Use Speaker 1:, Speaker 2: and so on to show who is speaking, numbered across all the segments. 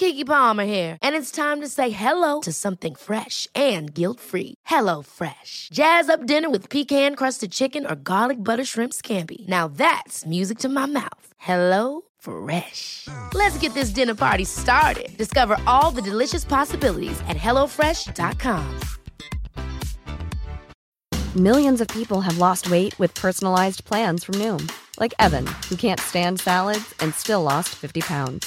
Speaker 1: Keke Palmer here, and it's time to say hello to something fresh and guilt-free. Hello Fresh. Jazz up dinner with pecan-crusted chicken or garlic butter shrimp scampi. Now that's music to my mouth. Hello Fresh. Let's get this dinner party started. Discover all the delicious possibilities at hellofresh.com.
Speaker 2: Millions of people have lost weight with personalized plans from Noom, like Evan, who can't stand salads and still lost 50 pounds.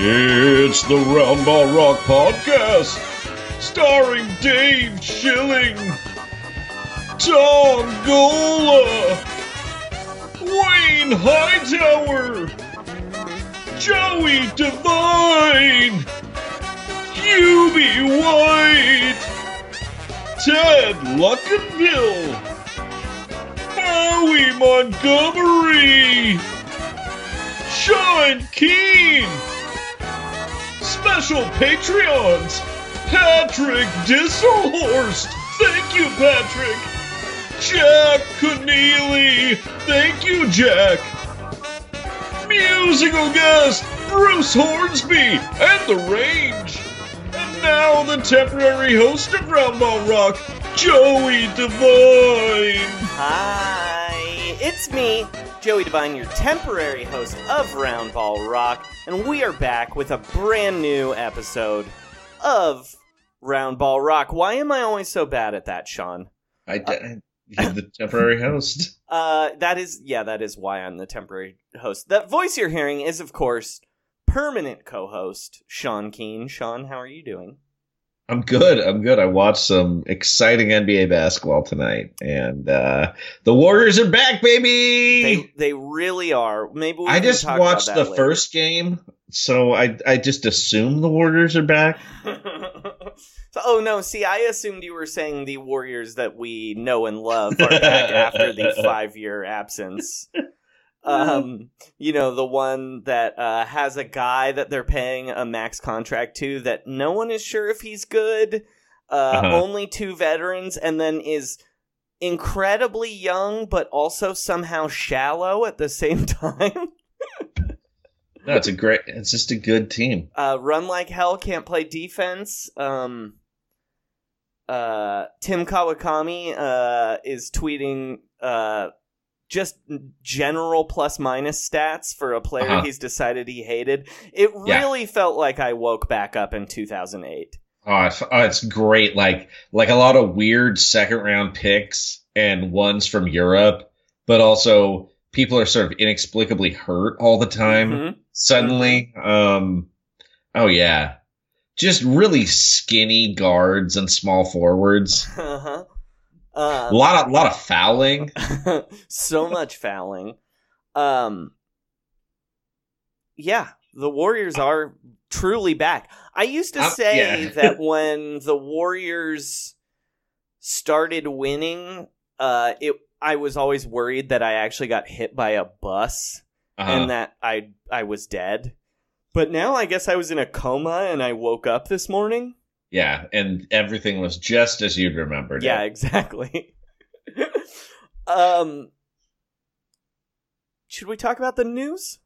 Speaker 3: It's the Roundball Rock Podcast, starring Dave Schilling, Tom Gola, Wayne Hightower, Joey Devine, Hubie White, Ted Luckenbill, Howie Montgomery, Sean Keane, special Patreons, Patrick Disselhorst. Thank you, Patrick. Jack Keneally. Thank you, Jack. Musical guest, Bruce Hornsby and The Range. And now the temporary host of Roundball Rock, Joey Devine.
Speaker 4: Hi, it's me, Joey Devine, your temporary host of Roundball Rock, and we are back with a brand new episode of Roundball Rock. Why am I always so bad at that, Sean?
Speaker 3: I, I you're the temporary host.
Speaker 4: Uh, that is, yeah, that is why I'm the temporary host. That voice you're hearing is, of course, permanent co-host Sean Keane. Sean, how are you doing?
Speaker 3: I'm good. I'm good. I watched some exciting NBA basketball tonight, and uh, the Warriors are back, baby.
Speaker 4: They they really are. Maybe we
Speaker 3: I just watched the
Speaker 4: later.
Speaker 3: first game, so I I just assume the Warriors are back.
Speaker 4: so, oh no! See, I assumed you were saying the Warriors that we know and love are back after the five-year absence. Um, you know, the one that uh, has a guy that they're paying a max contract to that no one is sure if he's good. Uh,
Speaker 3: Uh-huh.
Speaker 4: Only two veterans, and then is incredibly young, but also somehow shallow at the same time.
Speaker 3: No, it's a great. It's just a good team.
Speaker 4: uh, run like hell, can't play defense. Um, uh, Tim Kawakami uh, is tweeting uh, just general plus minus stats for a player
Speaker 3: Uh-huh.
Speaker 4: he's decided he hated. It
Speaker 3: Yeah.
Speaker 4: really felt like I woke back up in 2008.
Speaker 3: Oh, it's, great. Like like a lot of weird second round picks and ones from Europe, but also people are sort of inexplicably hurt all the time.
Speaker 4: Mhm.
Speaker 3: Suddenly, um, oh yeah, just really skinny guards and small forwards.
Speaker 4: Uh-huh.
Speaker 3: A
Speaker 4: Um,
Speaker 3: lot of lot of fouling.
Speaker 4: so much fouling. Um, yeah, the Warriors are truly back. I used to
Speaker 3: Um,
Speaker 4: say
Speaker 3: yeah.
Speaker 4: that when the Warriors started winning, uh, it I was always worried that I actually got hit by a bus
Speaker 3: Uh-huh.
Speaker 4: and that I I was dead. But now I guess I was in a coma and I woke up this morning.
Speaker 3: Yeah, and everything was just as you'd remembered.
Speaker 4: Yeah,
Speaker 3: it.
Speaker 4: exactly. um, should we talk about the news?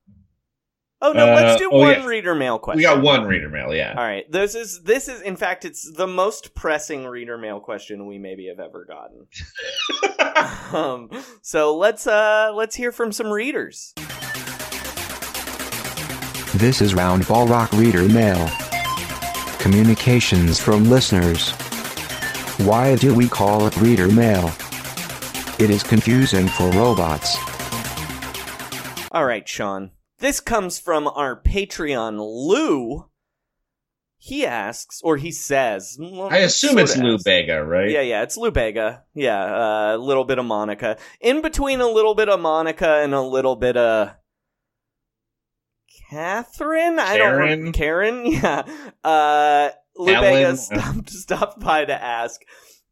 Speaker 4: Oh no, let's
Speaker 3: Uh,
Speaker 4: do
Speaker 3: oh,
Speaker 4: one
Speaker 3: yeah.
Speaker 4: reader mail question.
Speaker 3: We got one reader mail, yeah.
Speaker 4: All right. This is this is in fact it's the most pressing reader mail question we maybe have ever gotten. um, so let's uh let's hear from some readers.
Speaker 5: This is Roundball Rock Reader Mail. Communications from listeners. Why do we call it Reader Mail? It is confusing for robots.
Speaker 4: All right, Sean. This comes from our Patreon Lou. He asks, or he says, well,
Speaker 3: I assume it's
Speaker 4: sorta
Speaker 3: Lou
Speaker 4: asks.
Speaker 3: Bega, right?
Speaker 4: Yeah, yeah, it's Lou Bega. Yeah, a little bit of Monica. In between a little bit of Monica and a little bit of Catherine. I don't
Speaker 3: Karen?
Speaker 4: know. Karen. Yeah. Uh, Lou
Speaker 3: Ellen?
Speaker 4: Bega stopped, stopped by to ask.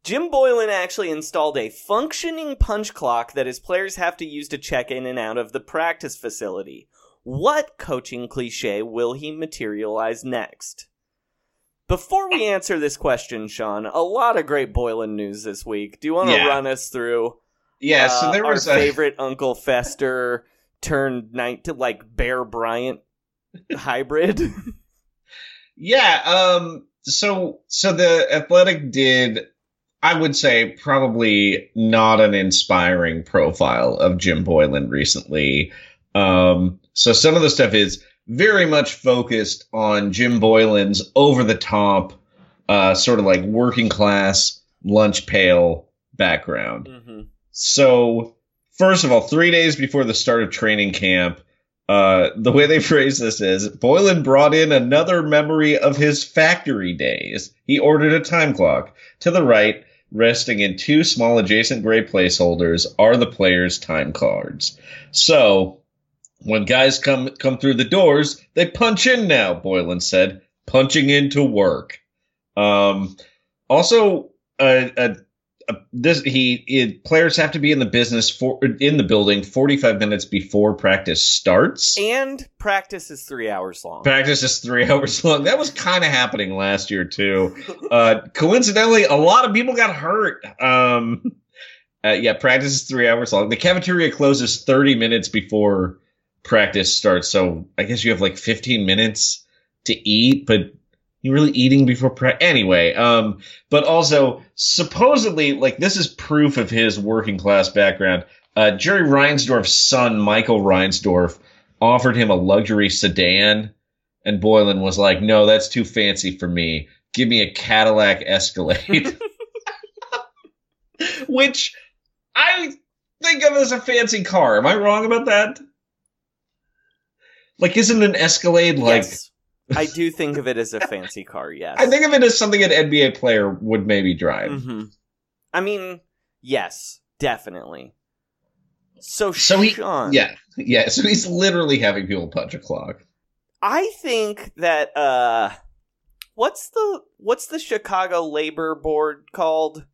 Speaker 4: Jim Boylen actually installed a functioning punch clock that his players have to use to check in and out of the practice facility. What coaching cliche will he materialize next? Before we answer this question, Sean, a lot of great Boylen news this week. Do you want to
Speaker 3: Yeah.
Speaker 4: run us through?
Speaker 3: Yeah, so
Speaker 4: uh,
Speaker 3: there was
Speaker 4: our
Speaker 3: a
Speaker 4: favorite Uncle Fester turned night to like Bear Bryant hybrid.
Speaker 3: Yeah, um so so the Athletic did I would say probably not an inspiring profile of Jim Boylen recently. Um so some of the stuff is very much focused on Jim Boylen's over the top uh sort of like working class lunch pail background.
Speaker 4: hmm
Speaker 3: So, first of all, three days before the start of training camp, uh, the way they phrase this is Boylen brought in another memory of his factory days. He ordered a time clock. To the right, resting in two small adjacent gray placeholders, are the players' time cards. So, when guys come come through the doors, they punch in now. Boylen said, punching into work. Um, also, a, a this he it, players have to be in the business for in the building 45 minutes before practice starts.
Speaker 4: And practice is three hours long.
Speaker 3: Practice is three hours long. That was kind of happening last year too. Uh, coincidentally, a lot of people got hurt. Um, uh, yeah, practice is three hours long. The cafeteria closes 30 minutes before practice starts, so I guess you have like 15 minutes to eat, but you really eating before practice anyway. Um, but also supposedly, like this is proof of his working class background. Uh, Jerry Reinsdorf's son, Michael Reinsdorf, offered him a luxury sedan, and Boylen was like, "No, that's too fancy for me. Give me a Cadillac Escalade." Which I think of as a fancy car. Am I wrong about that? Like, isn't an Escalade like?
Speaker 4: yes. I do think of it as a fancy car, yes.
Speaker 3: I think of it as something an NBA player would maybe drive.
Speaker 4: hmm I mean, yes, definitely. So,
Speaker 3: So he, yeah, yeah. So he's literally having people punch a clock.
Speaker 4: I think that uh what's the what's the Chicago Labor Board called?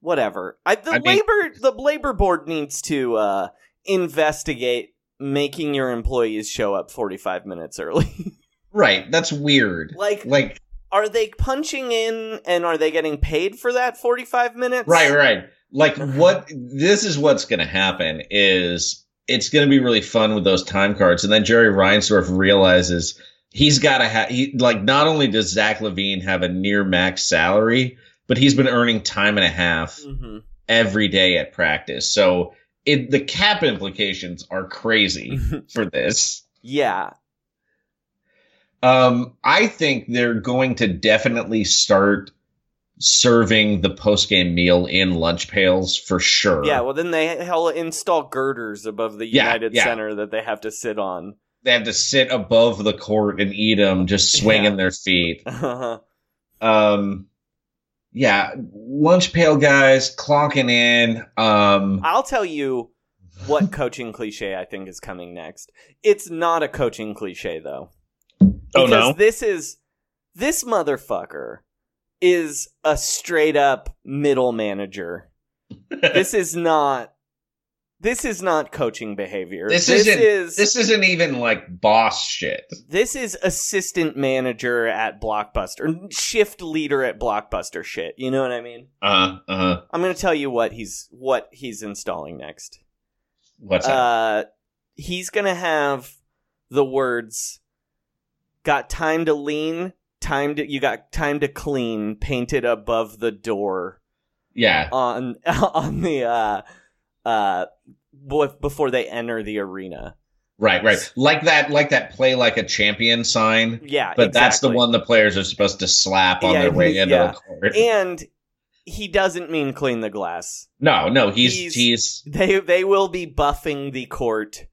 Speaker 4: Whatever. I, the
Speaker 3: I mean-
Speaker 4: labor the labor board needs to uh investigate making your employees show up 45 minutes early.
Speaker 3: Right. That's weird.
Speaker 4: like
Speaker 3: Like,
Speaker 4: are they punching in and are they getting paid for that 45 minutes?
Speaker 3: right, right. Like, what? This is what's going to happen. Is it's going to be really fun with those time cards, and then Jerry Reinsdorf realizes he's got to have. He like not only does Zach LaVine have a near max salary, but he's been earning time and a half
Speaker 4: hmm
Speaker 3: every day at practice. So it the cap implications are crazy for this.
Speaker 4: Yeah.
Speaker 3: Um, I think they're going to definitely start serving the post game meal in lunch pails for sure.
Speaker 4: Yeah, well then they hell install girders above the
Speaker 3: Yeah,
Speaker 4: United
Speaker 3: yeah.
Speaker 4: Center that they have to sit on.
Speaker 3: they have to sit above the court and eat them, just swinging
Speaker 4: Yeah.
Speaker 3: their feet.
Speaker 4: Uh-huh.
Speaker 3: Um, yeah, lunch pail guys clocking in. Um,
Speaker 4: I'll tell you what coaching cliche I think is coming next. It's not a coaching cliche though.
Speaker 3: Oh,
Speaker 4: Because
Speaker 3: no?
Speaker 4: this is this motherfucker is a straight up middle manager. this is not this is not coaching behavior.
Speaker 3: this, isn't.
Speaker 4: is
Speaker 3: this isn't even like boss shit.
Speaker 4: this is assistant manager at Blockbuster, shift leader at Blockbuster shit. You know what I mean?
Speaker 3: Uh huh. Uh huh.
Speaker 4: I'm going to tell you what he's what he's installing next.
Speaker 3: What's that?
Speaker 4: Uh, he's going to have the words got time to lean, time to you got time to clean painted above the door
Speaker 3: Yeah.
Speaker 4: on on the uh uh before they enter the arena.
Speaker 3: Right, right. Like that like that play like a champion sign.
Speaker 4: Yeah,
Speaker 3: But that's the one the players are supposed to slap on
Speaker 4: Yeah,
Speaker 3: their way into
Speaker 4: yeah.
Speaker 3: the court.
Speaker 4: And he doesn't mean clean the glass.
Speaker 3: no, no, he's
Speaker 4: He's-
Speaker 3: he's,
Speaker 4: They they will be buffing the court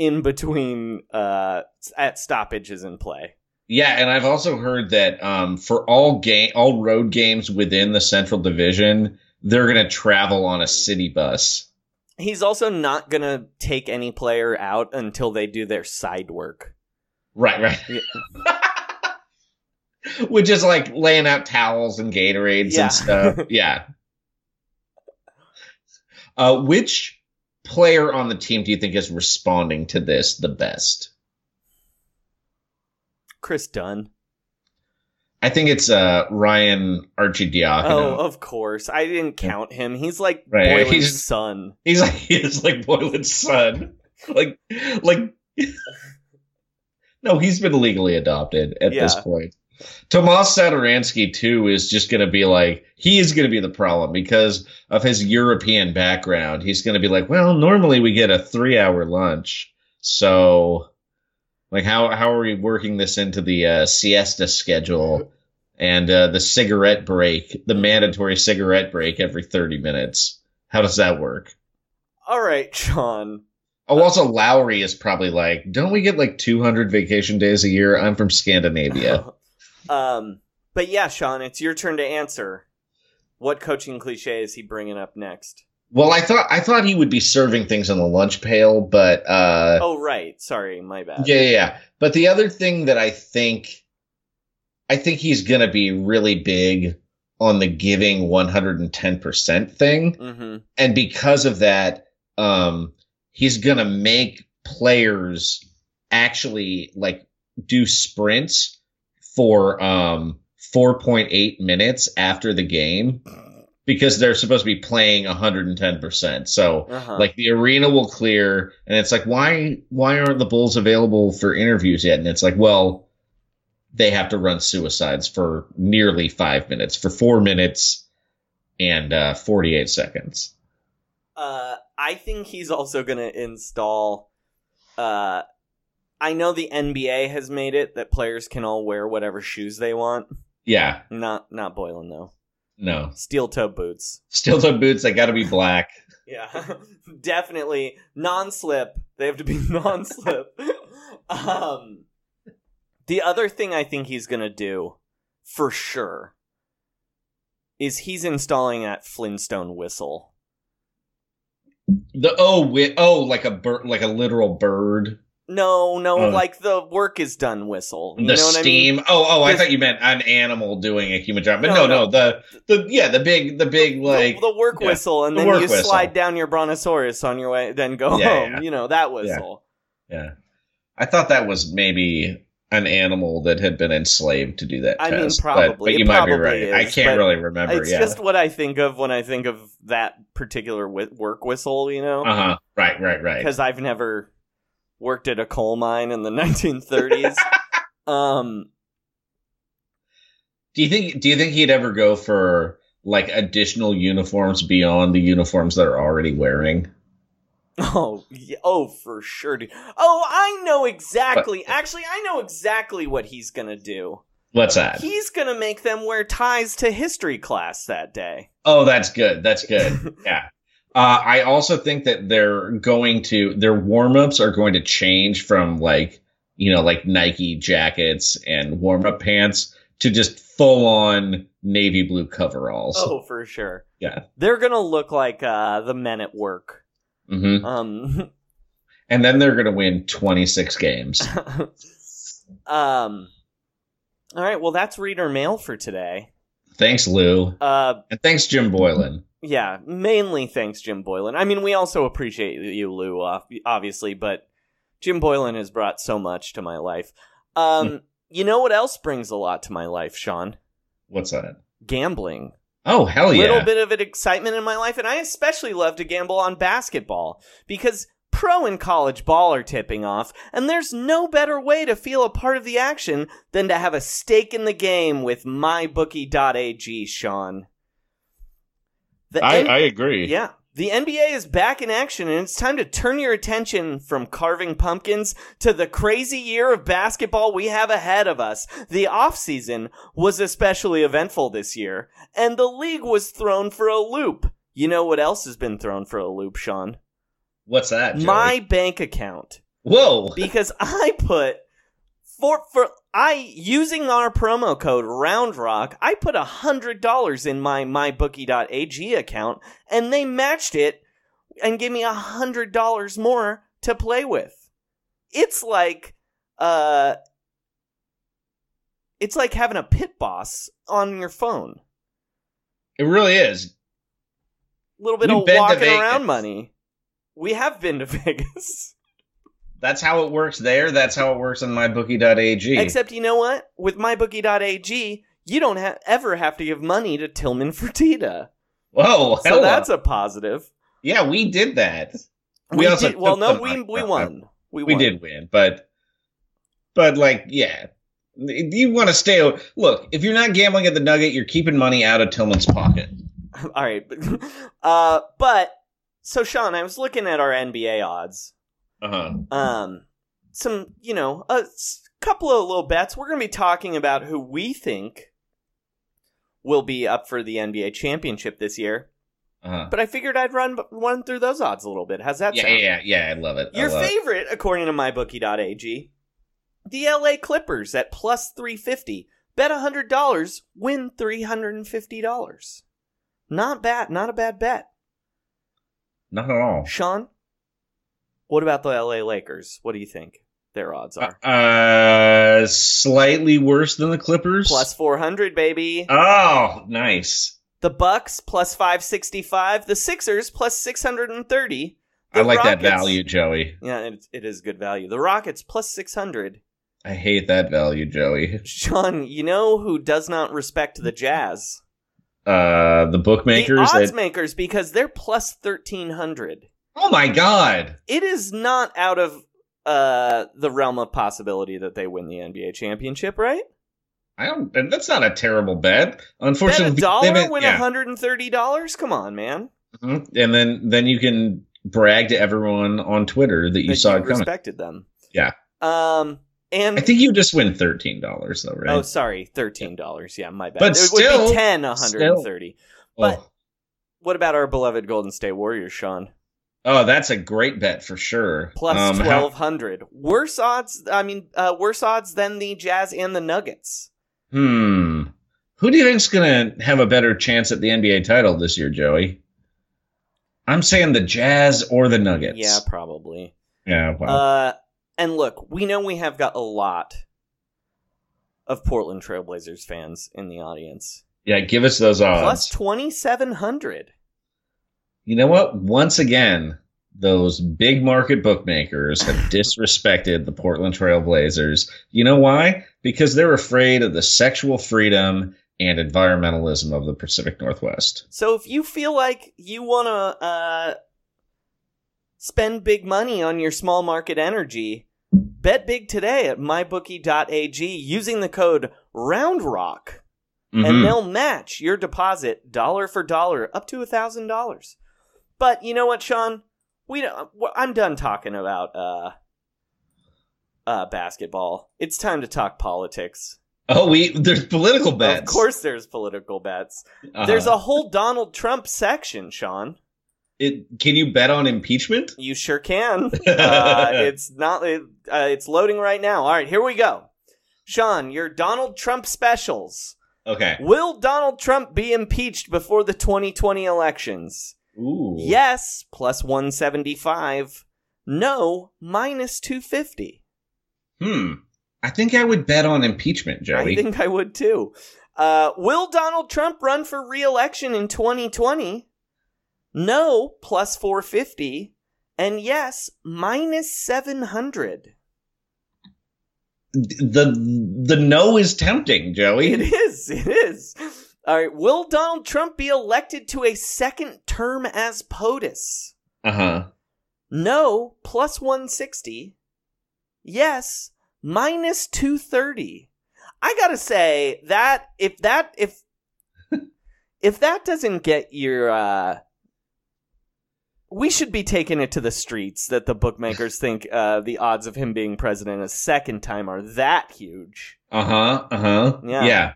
Speaker 4: in between uh at stoppages in play.
Speaker 3: yeah, and I've also heard that um for all game all road games within the Central Division, they're gonna travel on a city bus.
Speaker 4: He's also not going to take any player out until they do their side work.
Speaker 3: Right, right. Which is like laying out towels and Gatorades
Speaker 4: Yeah.
Speaker 3: and stuff. Yeah. Uh, which player on the team do you think is responding to this the best?
Speaker 4: Kris Dunn.
Speaker 3: I think it's uh, Ryan Arcidiacono.
Speaker 4: Oh, of course. I didn't count him. He's like
Speaker 3: Right,
Speaker 4: Boylen's
Speaker 3: he's-
Speaker 4: son.
Speaker 3: He's like he's like Boylen's son. Like like No, he's been legally adopted at this point. Tomas Satoransky too is just going to be like he is going to be the problem because of his European background. He's going to be like, well, normally we get a 3-hour lunch. So like how how are we working this into the uh, siesta schedule and uh, the cigarette break, the mandatory cigarette break every 30 minutes? How does that work?
Speaker 4: All right, Sean.
Speaker 3: Oh, also Lauri is probably like, don't we get like 200 vacation days a year? I'm from Scandinavia.
Speaker 4: um, but yeah, Sean, it's your turn to answer. What coaching cliche is he bringing up next?
Speaker 3: well, I thought I thought he would be serving things on the lunch pail, but uh,
Speaker 4: Oh, right. Sorry, my bad.
Speaker 3: yeah, yeah, yeah. But the other thing that I think, I think he's gonna be really big on the giving 110% thing.
Speaker 4: Mm-hmm.
Speaker 3: and because of that, um, he's gonna make players actually like do sprints for um 4.8 minutes after the game because they're supposed to be playing 110%. So
Speaker 4: Uh-huh.
Speaker 3: like the arena will clear and it's like why why aren't the Bulls available for interviews yet? And it's like, well, they have to run suicides for nearly 5 minutes, for 4 minutes and uh 48 seconds.
Speaker 4: Uh, I think he's also going to install. Uh, I know the NBA has made it that players can all wear whatever shoes they want.
Speaker 3: Yeah,
Speaker 4: Not not Boylen though.
Speaker 3: no.
Speaker 4: Steel toe boots.
Speaker 3: Steel toe boots, they got to be black.
Speaker 4: Yeah, definitely non-slip. They have to be non-slip. um, the other thing I think he's gonna do, for sure, is he's installing that Flintstone whistle.
Speaker 3: The oh, wi- oh, like a bird, like a literal bird.
Speaker 4: No, no,
Speaker 3: Oh.
Speaker 4: like the work is done whistle. You
Speaker 3: the
Speaker 4: know what
Speaker 3: steam.
Speaker 4: I mean?
Speaker 3: Oh, oh, I thought you meant an animal doing a human job. But
Speaker 4: No,
Speaker 3: no,
Speaker 4: no.
Speaker 3: the the yeah, the big, the big like
Speaker 4: the, the work
Speaker 3: yeah,
Speaker 4: whistle, and
Speaker 3: the
Speaker 4: then you
Speaker 3: whistle.
Speaker 4: slide down your brontosaurus on your way, then go
Speaker 3: Yeah,
Speaker 4: home.
Speaker 3: yeah.
Speaker 4: You know that whistle.
Speaker 3: yeah. I thought that was maybe an animal that had been enslaved to do that
Speaker 4: I mean,
Speaker 3: test. but-
Speaker 4: probably.
Speaker 3: but, you might be right. I can't really remember.
Speaker 4: It's just what I think of when I think of that particular work whistle. You know,
Speaker 3: uh huh. Right, right, right.
Speaker 4: because I've never worked at a coal mine in the 1930s. um,
Speaker 3: Do you think? Do you think he'd ever go for like additional uniforms beyond the uniforms that are already wearing?
Speaker 4: Oh, yeah, oh, for sure, dude. Oh, I know exactly. Actually, I know exactly what he's gonna do.
Speaker 3: What's that?
Speaker 4: He's gonna make them wear ties to history class that day.
Speaker 3: Oh, that's good. That's good. yeah. Uh, I also think that they're going to their warm ups are going to change from like you know like Nike jackets and warm up pants to just full on navy blue coveralls.
Speaker 4: Oh, for sure.
Speaker 3: Yeah.
Speaker 4: They're gonna look like uh, the men at work.
Speaker 3: hmm
Speaker 4: Um,
Speaker 3: And then they're going to win 26 games.
Speaker 4: um. All right. Well, that's reader mail for today.
Speaker 3: Thanks, Lou.
Speaker 4: Uh,
Speaker 3: And thanks, Jim Boylen.
Speaker 4: Yeah. Mainly thanks, Jim Boylen. I mean, we also appreciate you, Lou, obviously, but Jim Boylen has brought so much to my life. Um, you know what else brings a lot to my life, Sean?
Speaker 3: What's that?
Speaker 4: Gambling.
Speaker 3: Oh, hell yeah.
Speaker 4: A little bit of an excitement in my life, and I especially love to gamble on basketball because pro and college ball are tipping off, and there's no better way to feel a part of the action than to have a stake in the game with mybookie.ag, Sean. The
Speaker 3: I,
Speaker 4: N-
Speaker 3: I agree.
Speaker 4: yeah. The NBA is back in action, and it's time to turn your attention from carving pumpkins to the crazy year of basketball we have ahead of us. The offseason was especially eventful this year, and the league was thrown for a loop. You know what else has been thrown for a loop, Sean?
Speaker 3: What's that? Joey?
Speaker 4: My bank account.
Speaker 3: whoa.
Speaker 4: Because I put for for I using our promo code RoundRock, I put a hundred dollars in my mybookie.ag account, and they matched it and gave me a hundred dollars more to play with. It's like uh it's like having a pit boss on your phone.
Speaker 3: It really is.
Speaker 4: A little bit
Speaker 3: We've
Speaker 4: of walking around money. We have been to Vegas.
Speaker 3: That's how it works there. That's how it works on mybookie.ag.
Speaker 4: Except you know what? With mybookie.ag, you don't ha- ever have to give money to Tillman Fertitta.
Speaker 3: Whoa,
Speaker 4: So
Speaker 3: hella.
Speaker 4: that's a positive.
Speaker 3: yeah, we did that.
Speaker 4: We,
Speaker 3: also
Speaker 4: did, well, no, we we won. We,
Speaker 3: We did win, but but like, yeah, you want to stay. Look, if you're not gambling at the Nugget, you're keeping money out of Tillman's pocket.
Speaker 4: All right. uh, but so Sean, I was looking at our NBA odds.
Speaker 3: Uh huh.
Speaker 4: Um, some, you know, a couple of little bets. We're going to be talking about who we think will be up for the NBA championship this year.
Speaker 3: Uh-huh.
Speaker 4: But I figured I'd run run through those odds a little bit. How's that
Speaker 3: Yeah,
Speaker 4: sound?
Speaker 3: yeah, yeah. I love it.
Speaker 4: Your
Speaker 3: love it.
Speaker 4: favorite, according to mybookie.ag, the LA Clippers at plus 350. Bet $100, win $350. Not bad, not a bad bet.
Speaker 3: Not at all.
Speaker 4: Sean, what about the LA Lakers? What do you think their odds are?
Speaker 3: Uh, slightly worse than the Clippers.
Speaker 4: plus 400, baby.
Speaker 3: Oh, nice.
Speaker 4: the Bucks plus 565. The Sixers plus 630. The
Speaker 3: I like that value, Joey.
Speaker 4: Yeah, it, it is good value. The Rockets plus 600.
Speaker 3: I hate that value, Joey.
Speaker 4: Sean, you know who does not respect the Jazz?
Speaker 3: Uh, the bookmakers.
Speaker 4: the odds
Speaker 3: that-
Speaker 4: makers because they're plus 1300
Speaker 3: oh my god.
Speaker 4: it is not out of uh the realm of possibility that they win the nba championship right
Speaker 3: I don't. That's not a terrible bet.
Speaker 4: bet
Speaker 3: Unfortunately,
Speaker 4: a dollar
Speaker 3: been-
Speaker 4: win
Speaker 3: yeah.
Speaker 4: $130 come on man
Speaker 3: Mhm. and then then you can brag to everyone on Twitter that you
Speaker 4: that
Speaker 3: saw
Speaker 4: you
Speaker 3: it coming.
Speaker 4: respected them
Speaker 3: Yeah.
Speaker 4: um and
Speaker 3: I think you just win thirteen dollars though, right?
Speaker 4: oh sorry $13 yeah my bad
Speaker 3: But
Speaker 4: it would be 10 130 but-
Speaker 3: oh.
Speaker 4: what about our beloved golden state warriors sean
Speaker 3: Oh, that's a great bet for sure.
Speaker 4: plus
Speaker 3: Um, how-
Speaker 4: 1200 worse odds i mean uh worse odds than the jazz and the nuggets
Speaker 3: Hmm. Who do you think's gonna have a better chance at the NBA title this year, Joey? I'm saying the Jazz or the Nuggets.
Speaker 4: yeah probably
Speaker 3: Yeah. Well.
Speaker 4: Uh, and look, we know we have got a lot of Portland Trailblazers fans in the audience.
Speaker 3: yeah. Give us those odds.
Speaker 4: Plus 2,700.
Speaker 3: You know what? Once again, those big market bookmakers have disrespected the Portland Trail Blazers. You know why? Because they're afraid of the sexual freedom and environmentalism of the Pacific Northwest.
Speaker 4: So if you feel like you want to uh, spend big money on your small market energy, bet big today at mybookie.ag using the code ROUNDROCK. and
Speaker 3: Mhm.
Speaker 4: they'll match your deposit dollar for dollar up to a thousand dollars. But you know what, Sean? We don't, I'm done talking about uh, uh, basketball. It's time to talk politics.
Speaker 3: Oh, we there's political bets.
Speaker 4: Of course, there's political bets.
Speaker 3: Uh-huh.
Speaker 4: There's a whole Donald Trump section, Sean.
Speaker 3: It, can you bet on impeachment?
Speaker 4: You sure can. uh, it's not. Uh, it's loading right now. All right, here we go. Sean, your Donald Trump specials.
Speaker 3: Okay.
Speaker 4: Will Donald Trump be impeached before the 2020 elections?
Speaker 3: Ooh.
Speaker 4: Yes, plus 175. No, minus 250.
Speaker 3: Hmm. I think I would bet on impeachment, Joey.
Speaker 4: I think I would too. Uh, will Donald Trump run for re election in 2020? No, plus 450. And yes, minus 700.
Speaker 3: the the no is tempting, Joey.
Speaker 4: It is. It is. All right. Will Donald Trump be elected to a second term as POTUS?
Speaker 3: Uh huh.
Speaker 4: No, plus 160. Yes, minus 230. I gotta say that if that if if that doesn't get your uh we should be taking it to the streets that the bookmakers think uh, the odds of him being president a second time are that huge.
Speaker 3: Uh huh. Uh huh.
Speaker 4: Yeah.
Speaker 3: Yeah.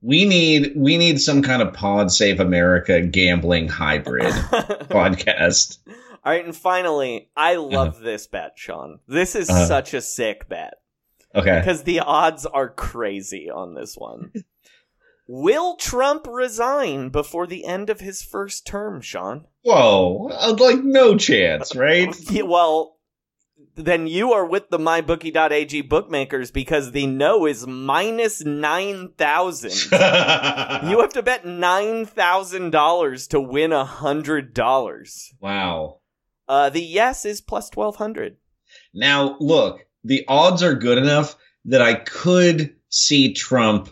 Speaker 3: We need we need some kind of Pod Save America gambling hybrid podcast.
Speaker 4: All right, and finally, I love this bet, Sean. This is
Speaker 3: Uh-huh.
Speaker 4: such a sick bet
Speaker 3: Okay.
Speaker 4: because the odds are crazy on this one. Will Trump resign before the end of his first term, Sean?
Speaker 3: Whoa. uh, Like no chance, right?
Speaker 4: Well, then you are with the mybookie.ag bookmakers because the no is minus 9,000. you have to bet $9,000 to win $100.
Speaker 3: wow.
Speaker 4: Uh, the yes is plus 1,200.
Speaker 3: Now, look, the odds are good enough that I could see Trump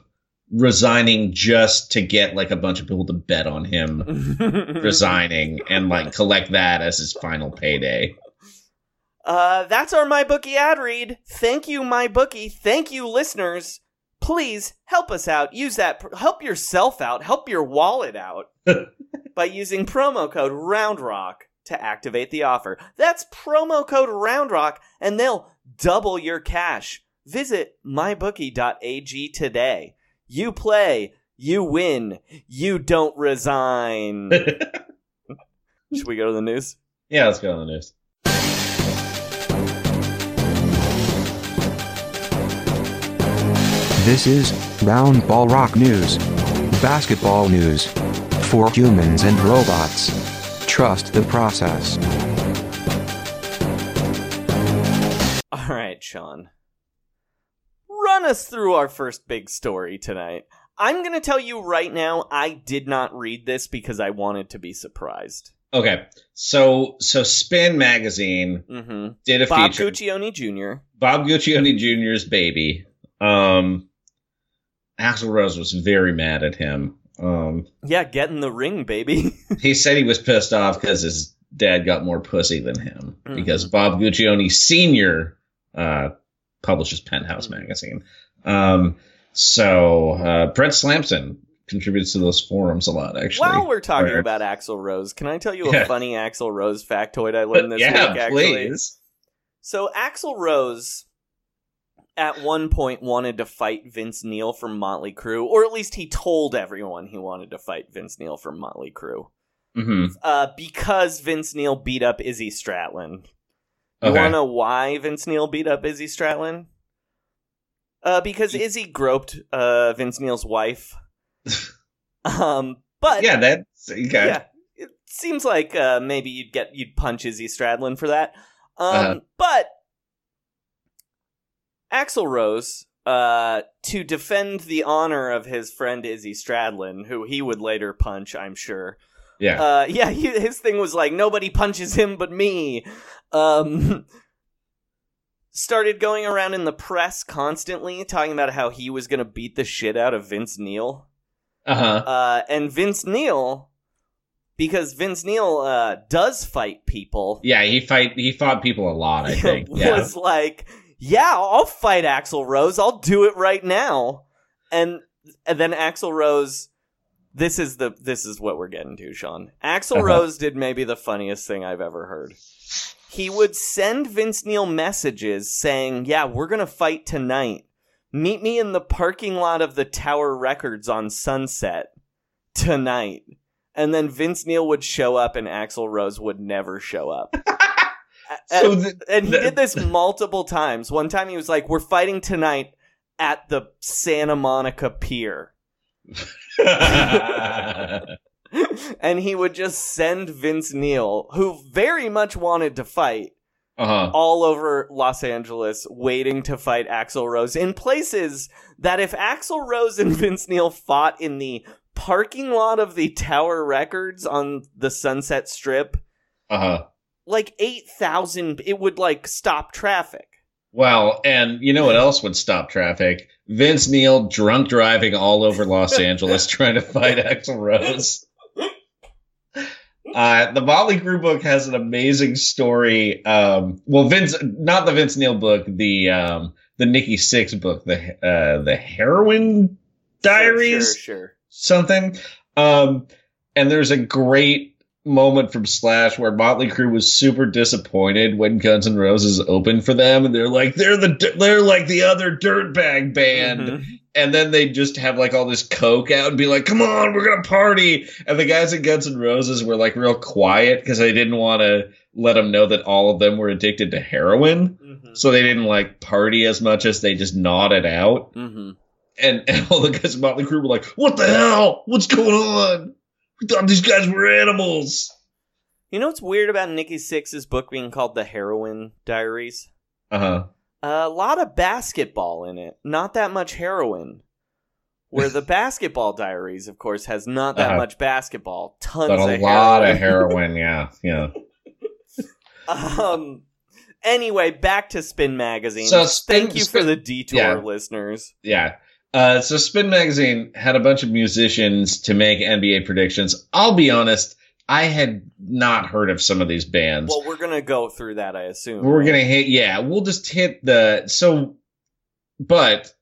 Speaker 3: resigning just to get like a bunch of people to bet on him resigning and like collect that as his final payday.
Speaker 4: Uh, that's our MyBookie ad read. Thank you, MyBookie. Thank you, listeners. Please help us out. Use that. Help yourself out. Help your wallet out by using promo code RoundRock to activate the offer. That's promo code RoundRock, and they'll double your cash. Visit mybookie.ag today. You play, you win, you don't resign. Should we go to the news?
Speaker 3: Yeah, let's go to the news.
Speaker 5: This is Round Ball Rock News. Basketball news. For humans and robots. Trust the process.
Speaker 4: All right, Sean. Run us through our first big story tonight. I'm going to tell you right now, I did not read this because I wanted to be surprised.
Speaker 3: Okay. So so Spin magazine
Speaker 4: hmm
Speaker 3: did a
Speaker 4: Bob
Speaker 3: feature
Speaker 4: Guccione Jr.
Speaker 3: Bob Guccione Jr.'s baby. Um Axl Rose was very mad at him. Um
Speaker 4: Yeah, get in the ring, baby.
Speaker 3: he said he was pissed off because his dad got more pussy than him because Bob Guccione Senior uh, publishes Penthouse magazine. Um, so uh, Brett Slamson contributes to those forums a lot. Actually,
Speaker 4: While we're talking
Speaker 3: Or-
Speaker 4: about Axl Rose, can I tell you a
Speaker 3: Yeah.
Speaker 4: funny Axl Rose factoid I learned this
Speaker 3: yeah,
Speaker 4: week? Actually,
Speaker 3: please.
Speaker 4: So Axl Rose at one point wanted to fight Vince Neil from Motley Crue, or at least he told everyone he wanted to fight Vince Neil from Motley Crue.
Speaker 3: hmm
Speaker 4: Uh, because Vince Neil beat up Izzy Stradlin. You
Speaker 3: Okay.
Speaker 4: wanna know why Vince Neil beat up Izzy Stradlin? Uh, because Izzy groped uh Vince Neil's wife. um, but
Speaker 3: yeah, that's okay.
Speaker 4: yeah, it seems like uh, maybe you'd get you'd punch Izzy Stradlin for that. Um,
Speaker 3: Uh-huh.
Speaker 4: but Axl Rose, uh, to defend the honor of his friend Izzy Stradlin, who he would later punch, I'm sure.
Speaker 3: Yeah.
Speaker 4: Uh, yeah, he, his thing was like nobody punches him but me. Um, started going around in the press constantly talking about how he was going to beat the shit out of Vince Neil.
Speaker 3: Uh huh.
Speaker 4: Uh, and Vince Neil, because Vince Neil uh, does fight people,
Speaker 3: Yeah, he fight. He fought people a lot. I think. Yeah.
Speaker 4: was like, "Yeah, I'll fight Axl Rose. I'll do it right now." And and then Axl Rose, this is the this is what we're getting to, Sean. Axl
Speaker 3: Uh-huh.
Speaker 4: Rose did maybe the funniest thing I've ever heard. He would send Vince Neil messages saying, "Yeah, we're gonna fight tonight. Meet me in the parking lot of the Tower Records on Sunset tonight." And then Vince Neil would show up, and Axl Rose would never show up.
Speaker 3: So
Speaker 4: and,
Speaker 3: the-
Speaker 4: and he
Speaker 3: the-
Speaker 4: did this multiple times. One time he was like, "We're fighting tonight at the Santa Monica Pier," and he would just send Vince Neil, who very much wanted to fight,
Speaker 3: uh huh.
Speaker 4: all over Los Angeles, waiting to fight Axl Rose in places that if Axl Rose and Vince Neil fought in the parking lot of the Tower Records on the Sunset Strip,
Speaker 3: Uh huh.
Speaker 4: Like eight thousand, it would like stop traffic.
Speaker 3: Well, and you know what else would stop traffic? Vince Neil drunk driving all over Los Angeles trying to fight Axl Rose. Uh, the Motley Crue book has an amazing story. Um, well, Vince, not the Vince Neil book, the um, the Nikki Sixx book, the uh, the Heroin Diaries,
Speaker 4: Sure, sure.
Speaker 3: something. Um, and there's a great moment from Slash where Motley Crue was super disappointed when Guns N' Roses opened for them, and they're like, they're the they're like the other dirtbag band
Speaker 4: Mhm.
Speaker 3: and then they just have like all this coke out and be like, "Come on, we're gonna party." And the guys at Guns N' Roses were like real quiet because they didn't want to let them know that all of them were addicted to heroin,
Speaker 4: Mhm.
Speaker 3: so they didn't like party as much as they just nodded out.
Speaker 4: Mhm.
Speaker 3: And, and all the guys at Motley Crue were like, "What the hell? What's going on? We thought these guys were animals."
Speaker 4: You know what's weird about Nikki Sixx's book being called The Heroin Diaries?
Speaker 3: Uh huh.
Speaker 4: A lot of basketball in it, not that much heroin. Where the basketball diaries, of course, has not that
Speaker 3: Uh-huh.
Speaker 4: much basketball, tons
Speaker 3: But a
Speaker 4: of
Speaker 3: lot
Speaker 4: heroin.
Speaker 3: of heroin. Yeah, yeah.
Speaker 4: Um. Anyway, back to Spin Magazine.
Speaker 3: So Spin-
Speaker 4: Thank you
Speaker 3: Spin-
Speaker 4: for the detour,
Speaker 3: yeah.
Speaker 4: listeners.
Speaker 3: Yeah. Uh, so Spin Magazine had a bunch of musicians to make NBA predictions. I'll be honest, I had not heard of some of these bands.
Speaker 4: Well, we're gonna go through that, I assume.
Speaker 3: We're
Speaker 4: right?
Speaker 3: gonna hit, yeah, we'll just hit the so, but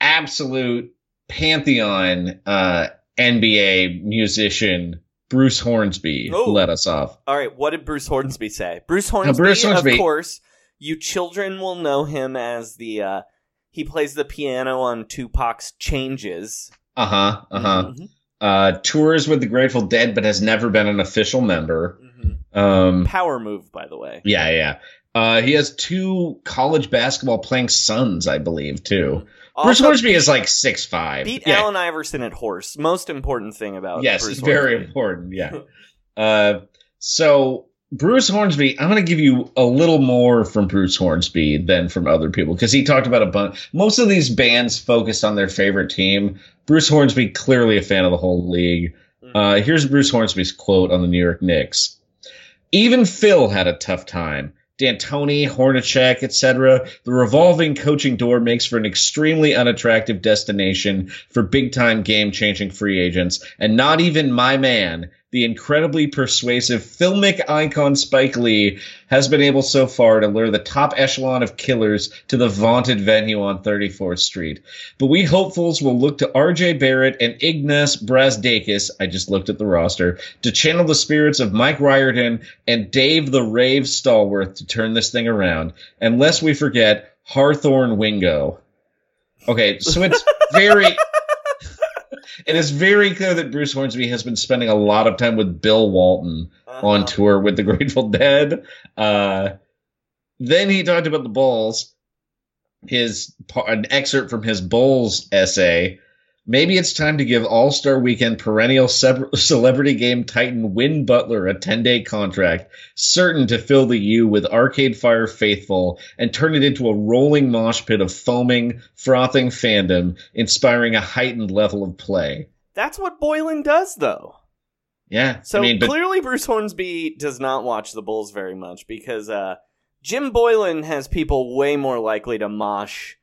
Speaker 3: absolute pantheon uh, NBA musician Bruce Hornsby
Speaker 4: Oh.
Speaker 3: let us off.
Speaker 4: All right, what did Bruce Hornsby say? Bruce Hornsby,
Speaker 3: Bruce Hornsby-
Speaker 4: of course, you children will know him as the uh he plays the piano on Tupac's Changes.
Speaker 3: Uh huh. Uh huh.
Speaker 4: Mhm,
Speaker 3: Uh, tours with the Grateful Dead, but has never been an official member.
Speaker 4: mhm.
Speaker 3: Um,
Speaker 4: Power move, by the way.
Speaker 3: Yeah, yeah. Uh, he has two college basketball playing sons, I believe, too. Bruce Hornsby is like six five.
Speaker 4: beat
Speaker 3: yeah.
Speaker 4: Allen Iverson at horse. Most important thing about
Speaker 3: yes,
Speaker 4: Bruce
Speaker 3: it's very
Speaker 4: Hornsby.
Speaker 3: important. Yeah. uh, so Bruce Hornsby, I'm going to give you a little more from Bruce Hornsby than from other people because he talked about a bunch. Most of these bands focused on their favorite team. Bruce Hornsby, clearly a fan of the whole league. Uh, here's Bruce Hornsby's quote on the New York Knicks. Even Phil had a tough time. D'Antoni, Hornacek, etc. The revolving coaching door makes for an extremely unattractive destination for big-time game-changing free agents, and not even my man, the incredibly persuasive filmic icon Spike Lee, has been able so far to lure the top echelon of killers to the vaunted venue on 34th Street. But we hopefuls will look to RJ Barrett and Ignas Brazdeikis, I just looked at the roster, to channel the spirits of Mike Riordan and Dave the Rave Stallworth to turn this thing around. Unless we forget Hawthorne Wingo. Okay, so it's very. It is very clear that Bruce Hornsby has been spending a lot of time with Bill Walton on
Speaker 4: Uh-huh.
Speaker 3: tour with the Grateful Dead. Uh, then he talked about the Bulls. His an excerpt from his Bulls essay. Maybe it's time to give All Star Weekend perennial ce- celebrity game titan Win Butler a 10 day contract, certain to fill the U with Arcade Fire faithful and turn it into a rolling mosh pit of foaming, frothing fandom, inspiring a heightened level of play.
Speaker 4: That's what Boylen does, though.
Speaker 3: Yeah,
Speaker 4: So
Speaker 3: I mean, but
Speaker 4: clearly, Bruce Hornsby does not watch the Bulls very much because uh, Jim Boylen has people way more likely to mosh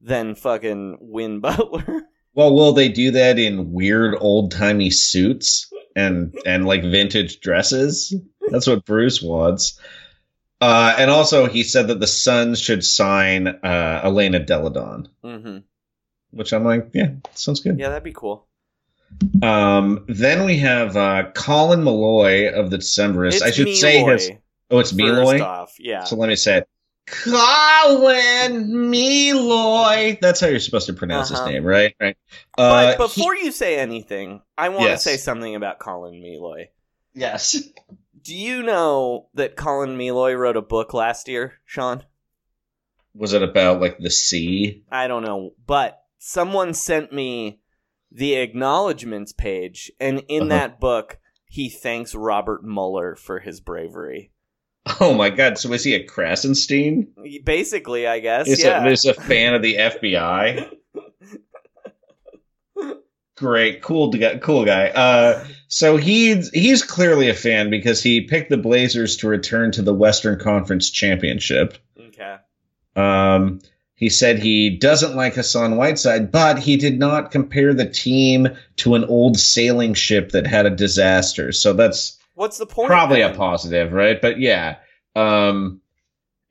Speaker 4: than fucking Win Butler.
Speaker 3: Well, will they do that in weird old timey suits and and like vintage dresses? That's what Bruce wants. Uh, and also, he said that the Suns should sign uh, Elena Delle Donne,
Speaker 4: hmm
Speaker 3: which I'm like, yeah, sounds good.
Speaker 4: Yeah, that'd be cool.
Speaker 3: Um, then we have uh, Colin Malloy of the Decemberists.
Speaker 4: It's
Speaker 3: I should say his. Oh, it's
Speaker 4: first
Speaker 3: Meloy.
Speaker 4: off, yeah.
Speaker 3: So let me say it. Colin Meloy. That's how you're supposed to pronounce
Speaker 4: Uh-huh.
Speaker 3: his name, right? Right.
Speaker 4: but
Speaker 3: Uh,
Speaker 4: before you say anything, I want
Speaker 3: Yes.
Speaker 4: to say something about Colin Meloy.
Speaker 3: yes.
Speaker 4: Do you know that Colin Meloy wrote a book last year, Sean?
Speaker 3: Was it about like the sea?
Speaker 4: I don't know, but someone sent me the acknowledgments page, and in
Speaker 3: Uh-huh.
Speaker 4: that book, he thanks Robert Mueller for his bravery.
Speaker 3: Oh my god! So is he a Krassenstein?
Speaker 4: Basically, I guess.
Speaker 3: Is
Speaker 4: yeah.
Speaker 3: a, is a fan of the FBI? Great, cool guy. Cool guy. Uh, so he's he's clearly a fan because he picked the Blazers to return to the Western Conference Championship.
Speaker 4: okay.
Speaker 3: Um, he said he doesn't like Hassan Whiteside, but he did not compare the team to an old sailing ship that had a disaster. So that's
Speaker 4: What's the point?
Speaker 3: probably a positive, right? But yeah. Um,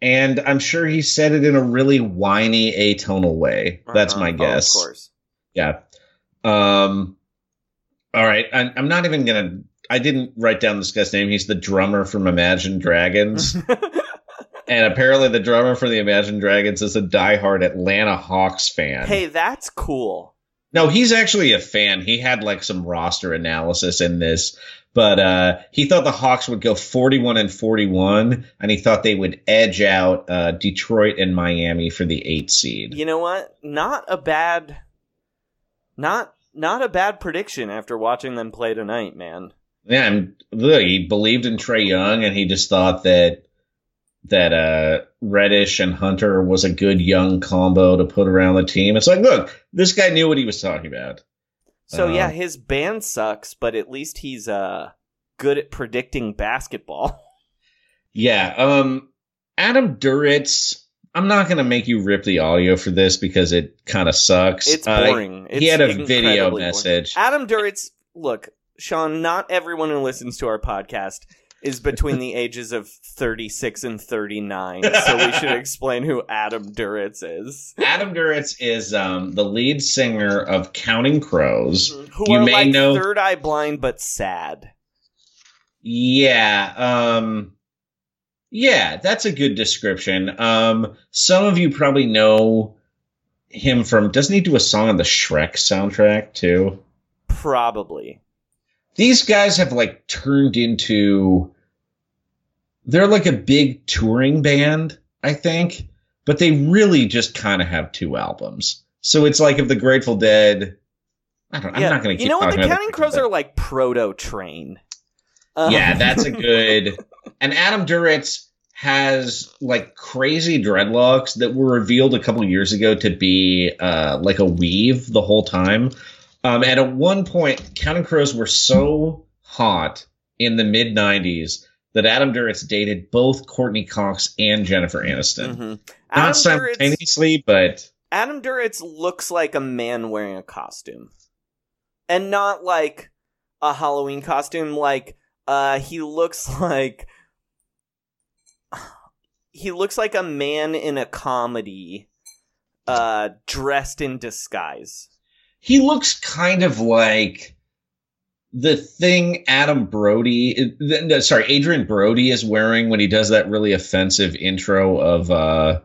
Speaker 3: and I'm sure he said it in a really whiny atonal way. That's
Speaker 4: Uh-huh.
Speaker 3: my
Speaker 4: Oh,
Speaker 3: guess.
Speaker 4: of course.
Speaker 3: Yeah. Um. All right. I, I'm not even gonna. I didn't write down this guy's name. He's the drummer from Imagine Dragons, and apparently the drummer for the Imagine Dragons is a diehard Atlanta Hawks fan.
Speaker 4: hey, that's cool.
Speaker 3: No, he's actually a fan. He had like some roster analysis in this, but uh, he thought the Hawks would go 41 and 41, and he thought they would edge out uh, Detroit and Miami for the eight seed.
Speaker 4: You know what? Not a bad, not not a bad prediction after watching them play tonight, man.
Speaker 3: Yeah, and look, he believed in Trae Young, and he just thought that that uh, Reddish and Hunter was a good young combo to put around the team. It's like, look, this guy knew what he was talking about.
Speaker 4: So
Speaker 3: Uh,
Speaker 4: yeah, his band sucks, but at least he's uh good at predicting basketball.
Speaker 3: Yeah, um, Adam Duritz. I'm not gonna make you rip the audio for this because it kind of sucks.
Speaker 4: It's
Speaker 3: Uh,
Speaker 4: boring.
Speaker 3: he
Speaker 4: It's
Speaker 3: had a video
Speaker 4: boring.
Speaker 3: message.
Speaker 4: Adam Duritz, look, Sean. Not everyone who listens to our podcast is between the ages of 36 and 39, so we should explain who Adam Duritz is.
Speaker 3: Adam Duritz is um, the lead singer of Counting Crows.
Speaker 4: Who
Speaker 3: You
Speaker 4: are
Speaker 3: may
Speaker 4: like
Speaker 3: know-
Speaker 4: third eye blind but sad.
Speaker 3: Yeah, um yeah, that's a good description. Um some of you probably know him from doesn't he do a song on the Shrek soundtrack too?
Speaker 4: Probably.
Speaker 3: These guys have like turned into they're like a big touring band, I think, but they really just kind of have two albums. So it's like if the Grateful Dead I don't I'm not going to keep
Speaker 4: You know what? The Counting Crows are like proto train. Um,
Speaker 3: Yeah, that's a good. and Adam Duritz has like crazy dreadlocks that were revealed a couple years ago to be uh, like a weave the whole time. Um, and at one point, Counting Crows were so hot in the mid '90s that Adam Duritz dated both Courteney Cox and Jennifer Aniston.
Speaker 4: Mhm.
Speaker 3: Not
Speaker 4: Adam Duritz,
Speaker 3: simultaneously, but
Speaker 4: Adam Duritz looks like a man wearing a costume, and not like a Halloween costume. Like, uh, he looks like he looks like a man in a comedy, uh, dressed in disguise.
Speaker 3: He looks kind of like the thing Adam Brody, no, sorry, Adrien Brody is wearing when he does that really offensive intro of uh,